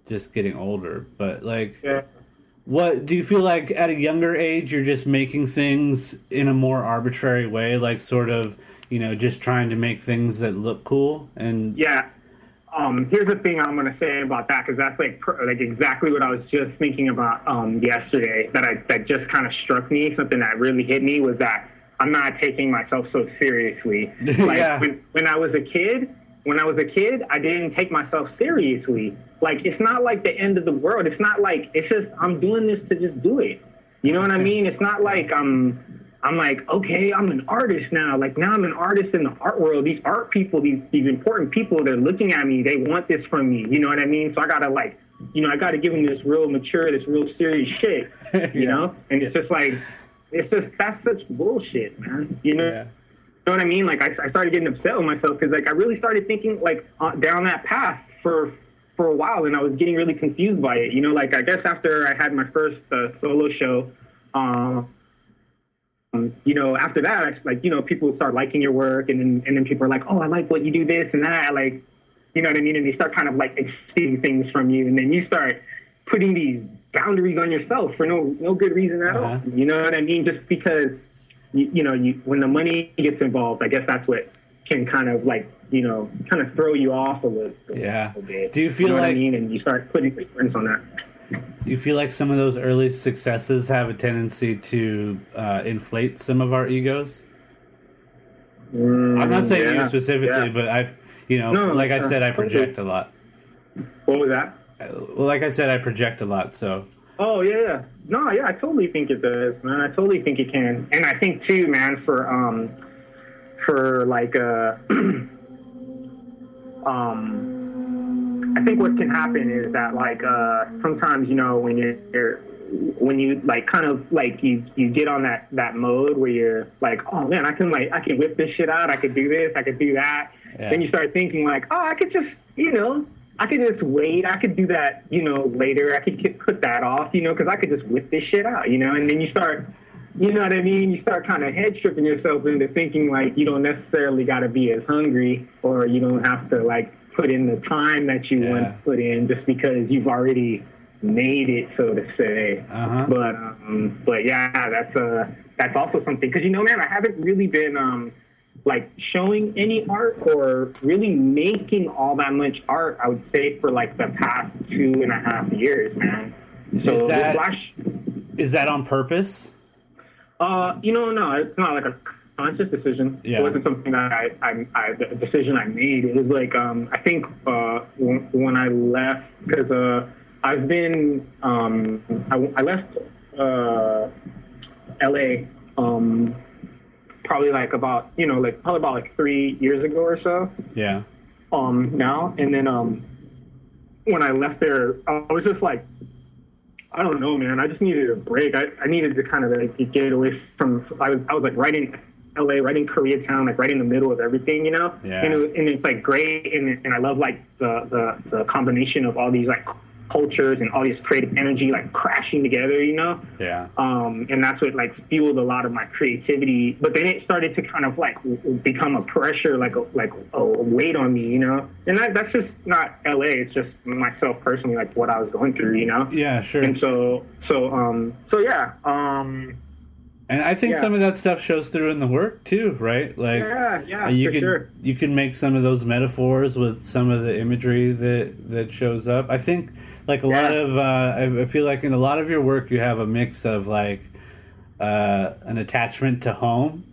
just getting older, but like. Yeah. What do you feel like at a younger age you're just making things in a more arbitrary way, like sort of, you know, just trying to make things that look cool and Yeah. Um, here's the thing I'm gonna say about that because that's like pr- like exactly what I was just thinking about um, yesterday. That I that just kind of struck me. Something that really hit me was that I'm not taking myself so seriously. Like Yeah. when when I was a kid, when I was a kid, I didn't take myself seriously. Like it's not like the end of the world. It's not like it's just I'm doing this to just do it. You know what I mean? It's not like I'm I'm like, okay, I'm an artist now. Like now I'm an artist in the art world. These art people, these these important people, they're looking at me. They want this from me. You know what I mean? So I gotta like, you know, I gotta give them this real mature, this real serious shit. You Yeah. know? And it's just like, it's just that's such bullshit, man. You know? Yeah. Know what I mean? Like I, I started getting upset with myself because like I really started thinking like uh, down that path for for a while, and I was getting really confused by it. You know, like I guess after I had my first uh, solo show, um, you know, after that, I, like you know, people start liking your work, and then and then people are like, oh, I like what you do, this and that, like, you know what I mean? And they start kind of like exceeding things from you, and then you start putting these boundaries on yourself for no no good reason at Uh-huh. all. You know what I mean? Just because you, you know, you, when the money gets involved, I guess that's what can kind of like, you know, kind of throw you off a little, Yeah. a bit. Do you feel know what like- I mean? And you start putting on that. Do you feel like some of those early successes have a tendency to uh, inflate some of our egos? I'm not saying you Mm, specifically, yeah. but I've, you know, No, like I uh, said, I project a lot. What was that? Uh, Well, like I said, I project a lot, so Oh yeah, yeah. No, yeah, I totally think it does, man. I totally think it can, and I think too, man, for um, for like uh, um, I think what can happen is that like uh, sometimes you know when you're when you like kind of like you you get on that that mode where you're like, oh man, I can like I can whip this shit out, I could do this, I could do that. Yeah. Then you start thinking like, oh, I could just you know. I could just wait. I could do that, you know, later. I could get, put that off, you know, because I could just whip this shit out, you know. And then you start, you know what I mean? You start kind of head tripping yourself into thinking like you don't necessarily got to be as hungry, or you don't have to like put in the time that you want to put in just because you've already made it, so to say. Uh-huh. But um, but yeah, that's uh that's also something because you know, man, I haven't really been um like showing any art or really making all that much art. I would say for like the past two and a half years, man. So Is that- is that on purpose? uh, you know, no, it's not like a conscious decision. Yeah. It wasn't something that I, I, I the decision I made. It was like, um, I think, uh, when, when I left, cause, uh, I've been, um, I, I left, uh, LA, um, probably like about, you know, like probably about like three years ago or so Yeah. um now and then um when I left there I was just like I don't know, man. I just needed a break. I, I needed to kind of like get away from. I was I was like right in LA, right in Koreatown, like right in the middle of everything, you know. Yeah. And, it, and it's like great, and and I love like the the the combination of all these like cultures and all this creative energy like crashing together, you know. Yeah. Um, and that's what like fueled a lot of my creativity. But then it started to kind of like become a pressure, like a like a weight on me, you know. And that, that's just not LA. It's just myself personally, like what I was going through, you know. Yeah, sure. And so so um so yeah um And I think Yeah. some of that stuff shows through in the work too, right? Like yeah yeah you for can sure. you can make some of those metaphors with some of the imagery that that shows up. I think like a lot of uh, I, feel like in a lot of your work you have a mix of like uh, an attachment to home,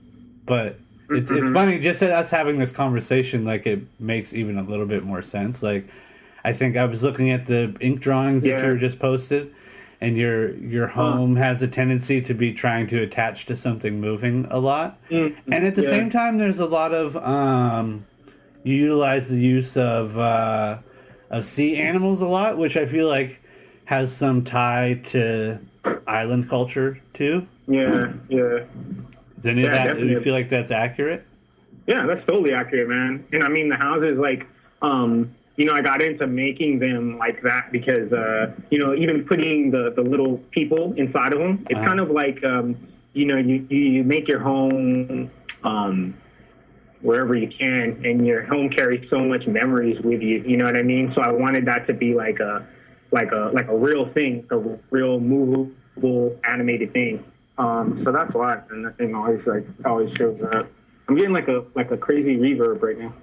but it's Mm-hmm. it's funny just at us having this conversation like it makes even a little bit more sense. Like I think I was looking at the ink drawings that you were just posted. And your your home has a tendency to be trying to attach to something moving a lot, and at the yeah. same time, there's a lot of um, you utilize the use of uh, of sea animals a lot, which I feel like has some tie to island culture too. Yeah yeah. Does any of that do you feel like that's accurate? Yeah, that's totally accurate, man. And I mean, the houses, like, um, you know, I got into making them like that because, uh, you know, even putting the, the little people inside of them, it's Uh-huh. kind of like, um, you know, you, you make your home um, wherever you can, and your home carries so much memories with you. You know what I mean? So I wanted that to be like a, like a, like a real thing, a real movable animated thing. Um, so that's why, and that thing always like always shows up. I'm getting like a like a crazy reverb right now.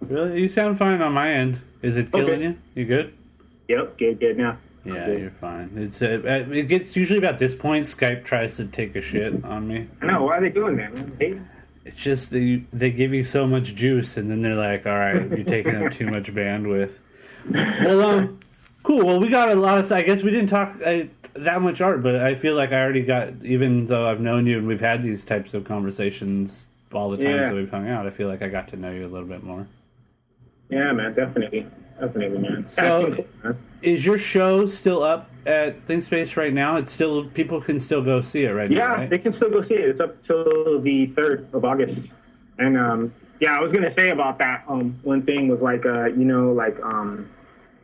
Really, you sound fine on my end. Is it killing Okay. you? You good? Yep, good, good now. Yeah, Good. you're fine. It's uh, it gets usually about this point. Skype tries to take a shit on me. I know. Why are they doing that, man? It's just they they give you so much juice, and then they're like, "All right, you're taking up too much bandwidth." Well, um, cool. Well, we got a lot of. I guess we didn't talk uh, that much art, but I feel like I already got. Even though I've known you and we've had these types of conversations all the time Yeah. that we've hung out, I feel like I got to know you a little bit more. yeah, man, definitely, definitely, man. So- Is your show still up at Thinkspace right now? It's still people can still go see it right yeah, now, right? they can still go see it. It's up till the third of August. And um, yeah, I was gonna say about that. Um, one thing was like, uh, you know, like um,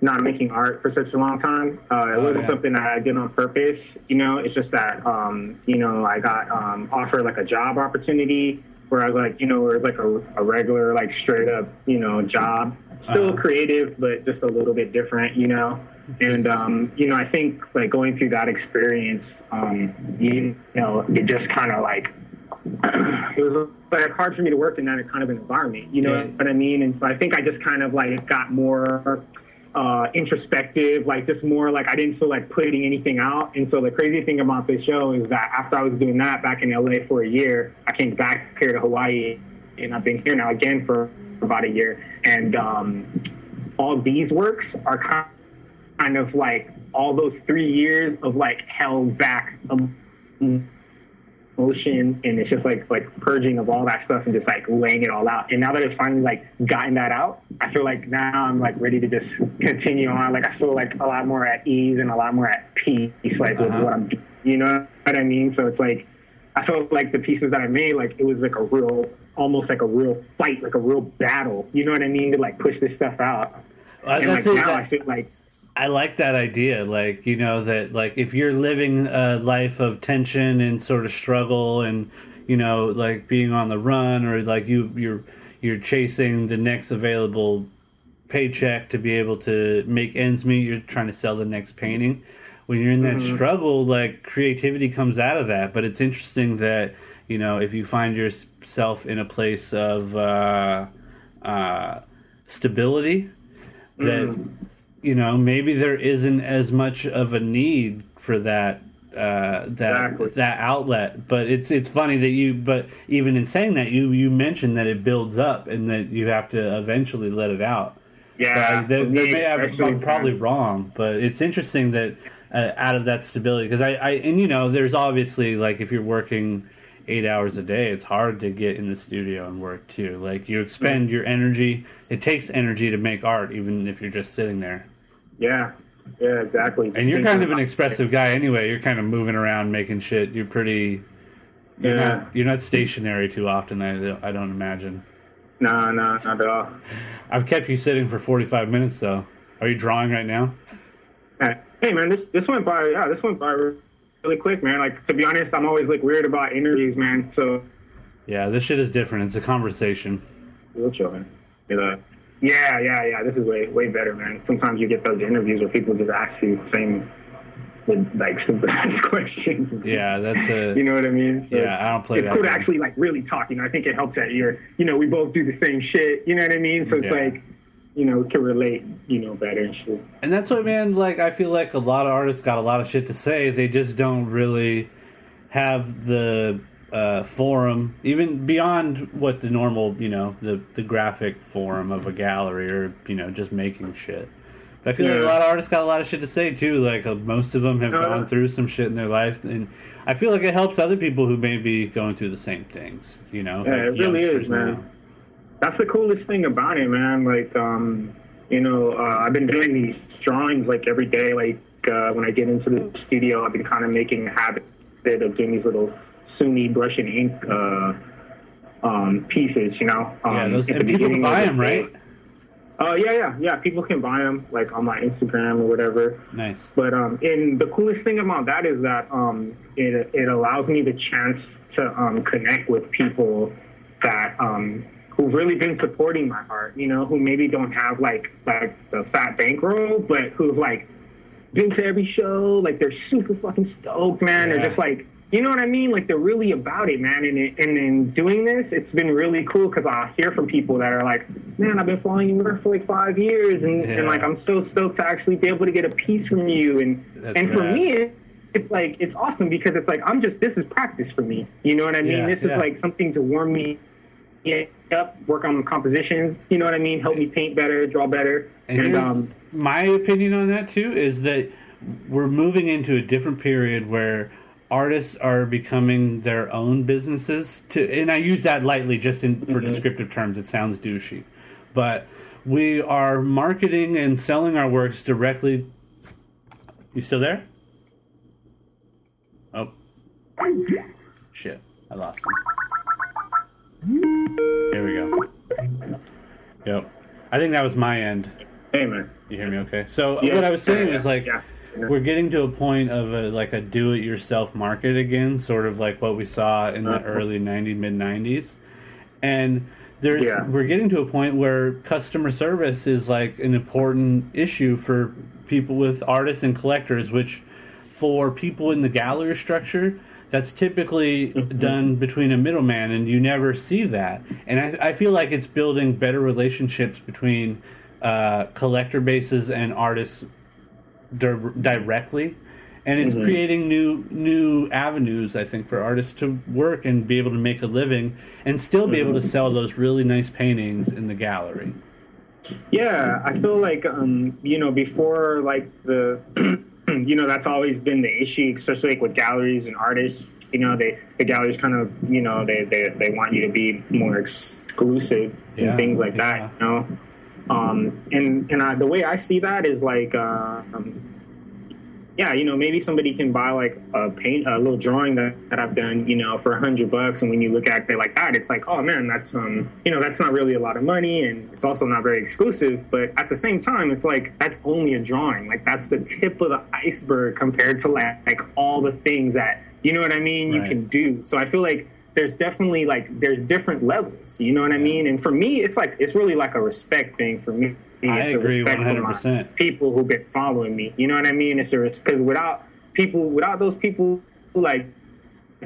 not making art for such a long time. Uh, it Oh, wasn't yeah. something that I did on purpose. You know, it's just that um, you know, I got um, offered like a job opportunity where I was like, you know, where was like a, a regular, like straight up, you know, job. Still Uh-huh. creative, but just a little bit different, you know. And um, you know, I think like going through that experience, um, you know, it just kind of like it was like hard for me to work in that kind of an environment. You know Yeah. what I mean? And so I think I just kind of like got more uh, introspective, like just more like I didn't feel like putting anything out. And so the crazy thing about this show is that after I was doing that back in LA for a year, I came back here to Hawaii, and I've been here now again for about a year. And um, all these works are kind kind of like all those three years of like held back emotion and it's just like like purging of all that stuff and just like laying it all out. And now that it's finally like gotten that out i feel like now i'm like ready to just continue on. Like i feel like a lot more at ease and a lot more at peace like with Uh-huh. what i'm doing. You know what i mean? So it's like i felt like the pieces that i made like it was like a real almost like a real fight like a real battle. You know what i mean? To like push this stuff out. Uh, and like that's it. now That- i feel like I like that idea. Like, you know, that like if you're living a life of tension and sort of struggle and, you know, like being on the run or like you you're you're chasing the next available paycheck to be able to make ends meet, you're trying to sell the next painting. When you're in that struggle, like creativity comes out of that. But it's interesting that, you know, if you find yourself in a place of uh, uh, stability, that you know maybe there isn't as much of a need for that uh, that Exactly. that outlet. But it's it's funny that you but even in saying that you you mentioned that it builds up and that you have to eventually let it out. yeah So, for may have, I'm probably wrong, but it's interesting that uh, out of that stability because I, I and you know there's obviously like if you're working eight hours a day, it's hard to get in the studio and work too. Like you expend your energy. It takes energy to make art, even if you're just sitting there. Yeah, yeah, exactly. And you're kind of an expressive guy anyway. You're kind of moving around, making shit. You're pretty. You're Yeah. not. You're not stationary too often. I don't, I don't imagine. No, no, not at all. I've kept you sitting for 45 minutes though. Are you drawing right now? Hey, hey, man, this this went by. Yeah, this went by really quick, man. Like to be honest, I'm always like weird about interviews, man. So Yeah, this shit is different. It's a conversation. real chill, man. Yeah, yeah, yeah, yeah. This is way way better, man. Sometimes you get those interviews where people just ask you the same, like ass questions. Yeah, that's a. You know what I mean? So Yeah, I don't play It's that cool to actually like really talk. You know, I think it helps that you're, you know, we both do the same shit. You know what I mean? So it's Yeah. like, you know, to relate, you know, better and shit. And that's what, man. Like, I feel like a lot of artists got a lot of shit to say. They just don't really have the uh, forum, even beyond what the normal, you know, the the graphic forum of a gallery or you know just making shit. But I feel like a lot of artists got a lot of shit to say too. Like uh, most of them have Uh, gone through some shit in their life, and I feel like it helps other people who may be going through the same things. You know, Yeah, like it really is, man. now. That's the coolest thing about it, man. Like, um, you know, uh, I've been doing these drawings like every day. Like uh, when I get into the studio, I've been kind of making a habit of doing these little sumi brush and ink uh, um, pieces. You know, um, Yeah, those, and people can buy them, right? Uh, yeah, yeah, yeah. People can buy them like on my Instagram or whatever. Nice. But um, and the coolest thing about that is that um, it it allows me the chance to um, connect with people that um, who've really been supporting my art. You know, who maybe don't have like like the fat bankroll, but who've like been to every show. Like they're super fucking stoked, man. Yeah. They're just like. You know what I mean? Like they're really about it, man. And it, and in doing this, it's been really cool because I hear from people that are like, "Man, I've been following you for like five years, and, Yeah. and like I'm so stoked to actually be able to get a piece from you." And That's and for me, it, it's like it's awesome because it's like I'm just this is practice for me. You know what I mean? Yeah, this is like something to warm me up, work on compositions. You know what I mean? Help me paint better, draw better, And and, um, my opinion on that too is that we're moving into a different period where artists are becoming their own businesses. To and I use that lightly, just in for Mm-hmm. descriptive terms. It sounds douchey, but we are marketing and selling our works directly. You still there? Oh, shit! I lost him. Here we go. Yep. I think that was my end. hey man, You hear me okay? So Yeah, what I was saying yeah, was like yeah, we're getting to a point of a, like a do-it-yourself market again, sort of like what we saw in the Uh-huh. early '90s, mid '90s, and there's we're getting to a point where customer service is like an important issue for people with artists and collectors, which for people in the gallery structure. That's typically Mm-hmm. done between a middleman, and you never see that. And I, I feel like it's building better relationships between uh, collector bases and artists di- directly and Mm-hmm. it's creating new new avenues i think for artists to work and be able to make a living and still be able Mm-hmm. to sell those really nice paintings in the gallery Yeah, I feel like um, you know before like the you know that's always been the issue, especially like with galleries and artists. You know, they the galleries kind of you know they they, they want you to be more exclusive Yeah, and things like yeah. that. You know, um, and and I, the way I see that is like. Uh, um, yeah, you know, maybe somebody can buy like a paint, a little drawing that, that I've done, you know, for a hundred bucks. And when you look at it like that, it's like, oh man, that's, um, you know, that's not really a lot of money and it's also not very exclusive. But at the same time, it's like, that's only a drawing. Like that's the tip of the iceberg compared to like, like all the things that, you know what I mean, you can do. So I feel like there's definitely like, there's different levels, you know what I mean? And for me, it's like, it's really like a respect thing for me. I It's a agree respect for my 100%. people who've been following me. You know what I mean? It's because without people, without those people who like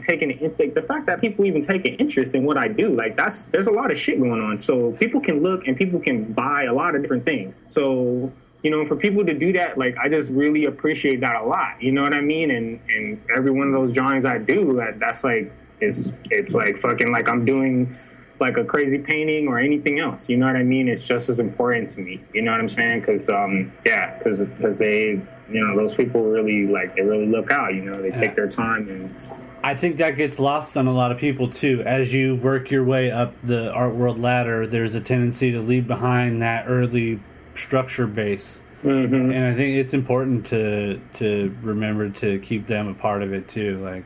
taking an like the fact that people even take an interest in what I do, like that's there's a lot of shit going on. So people can look and people can buy a lot of different things. So you know, for people to do that, like I just really appreciate that a lot. You know what I mean? And and every one of those drawings I do, that that's like it's it's like fucking like I'm doing like a crazy painting or anything else. You know what I mean? It's just as important to me. You know what I'm saying? Because um, yeah, because because they, you know, those people really like they really look out. You know, they Yeah. take their time and I think that gets lost on a lot of people too. As you work your way up the art world ladder, there's a tendency to leave behind that early structure base Mm-hmm. and I think it's important to to remember to keep them a part of it too, like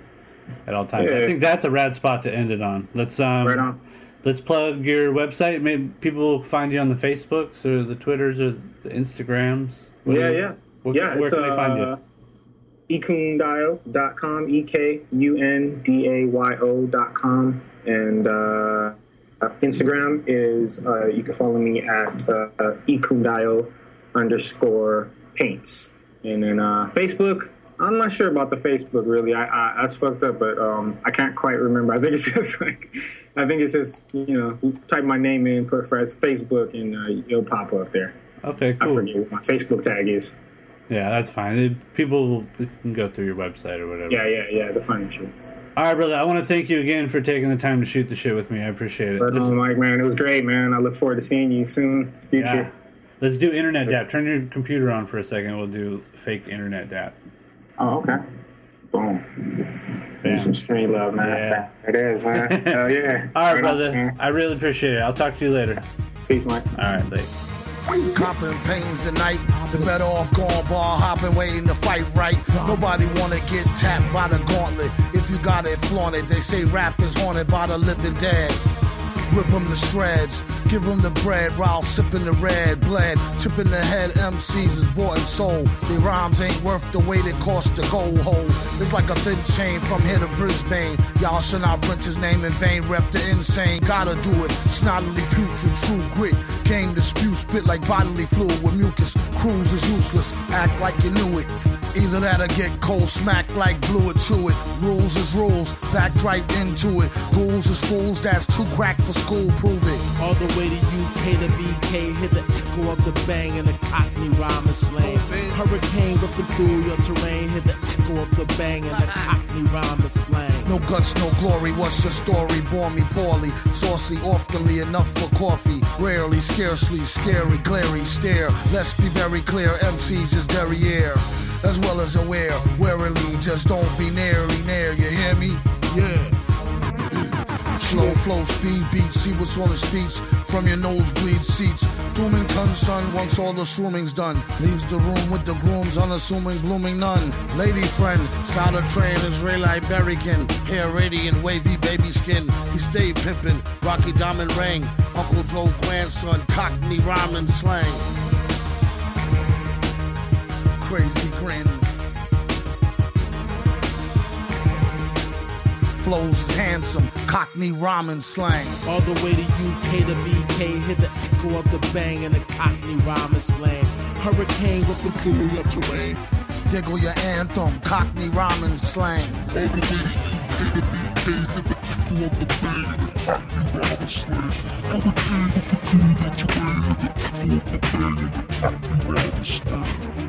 at all times. I think that's a rad spot to end it on. Let's um, Right on. let's plug your website. Maybe people will find you on the Facebooks or the Twitters or the Instagrams. What Yeah, you- yeah. what- yeah, where can they find you? uh, ekundayo.com, E K U N D A Y O.com. And uh, uh, Instagram is, uh, you can follow me at uh, uh, ekundayo underscore paints. And then uh, Facebook, I'm not sure about the Facebook really. I, I that's fucked up, but um, I can't quite remember. I think it's just like, I think it's just you know, type my name in, put Facebook, and uh, it'll pop up there. Okay, cool. I forget what my Facebook tag is. Yeah, that's fine. People can go through your website or whatever. Yeah, yeah, yeah. The funny shit. All right, brother. I want to thank you again for taking the time to shoot the shit with me. I appreciate it. But um, Mike, man, it was great, man. I look forward to seeing you soon, future. yeah. Let's do internet dap. Turn your computer on for a second. We'll do fake internet dap. Oh, okay. Boom. Bam. Need some stream love, man. Yeah. It is, man. Hell yeah. All right, on, brother. man. I really appreciate it. I'll talk to you later. Peace, Mike. All right, late. Copping pains at night. The better off going bar hopping, waiting to fight right. Nobody wanna get tapped by the gauntlet. If you got it, flaunt it. They say rap is haunted by the living dead. Rip them to shreds, give them the bread while sipping the red bled. Chipping the head MCs is bought and sold. Their rhymes ain't worth the weight it cost to go hold. It's like a thin chain from here to Brisbane. Y'all should not print his name in vain. Rep the insane, gotta do it. Snottily putrid, true grit. To spew, spit like bodily fluid with mucus. Cruise is useless, act like you knew it. Either that or get cold smacked like glue it, chew it. Rules is rules, backed right into it. Ghouls is fools, that's too crack for school, prove it. All the way to UK to BK, hit the echo of the bang and the cockney rhyme and slang. Hurricane ripping through your terrain, hit the echo of the bang and the cockney rhyme and slang. No guts, no glory. What's your story? Born me poorly, saucy, oftenly enough for coffee. Rarely, scarcely, scary, glary stare. Let's be very clear. MCs is derriere, as well as aware. Warily, just don't be nearly near. You hear me? Yeah. Slow flow, speed beats, see what's on his feet from your nosebleed seats. Doomington son, once all the shrooming's done, leaves the room with the grooms, unassuming, blooming none. Lady friend, solid train, Israelite Berrykin, hair radiant, wavy baby skin. He stayed pimpin', Rocky Diamond ring, Uncle Joe grandson, Cockney rhyming slang. Crazy grin. Flows is handsome, Cockney rhyming slang. All the way to UK to BK, hear the echo of the bang and the cockney rhyme and slang. Hurricane ripping through your terrain. Diggle your anthem, Cockney rhyming slang. Thank you.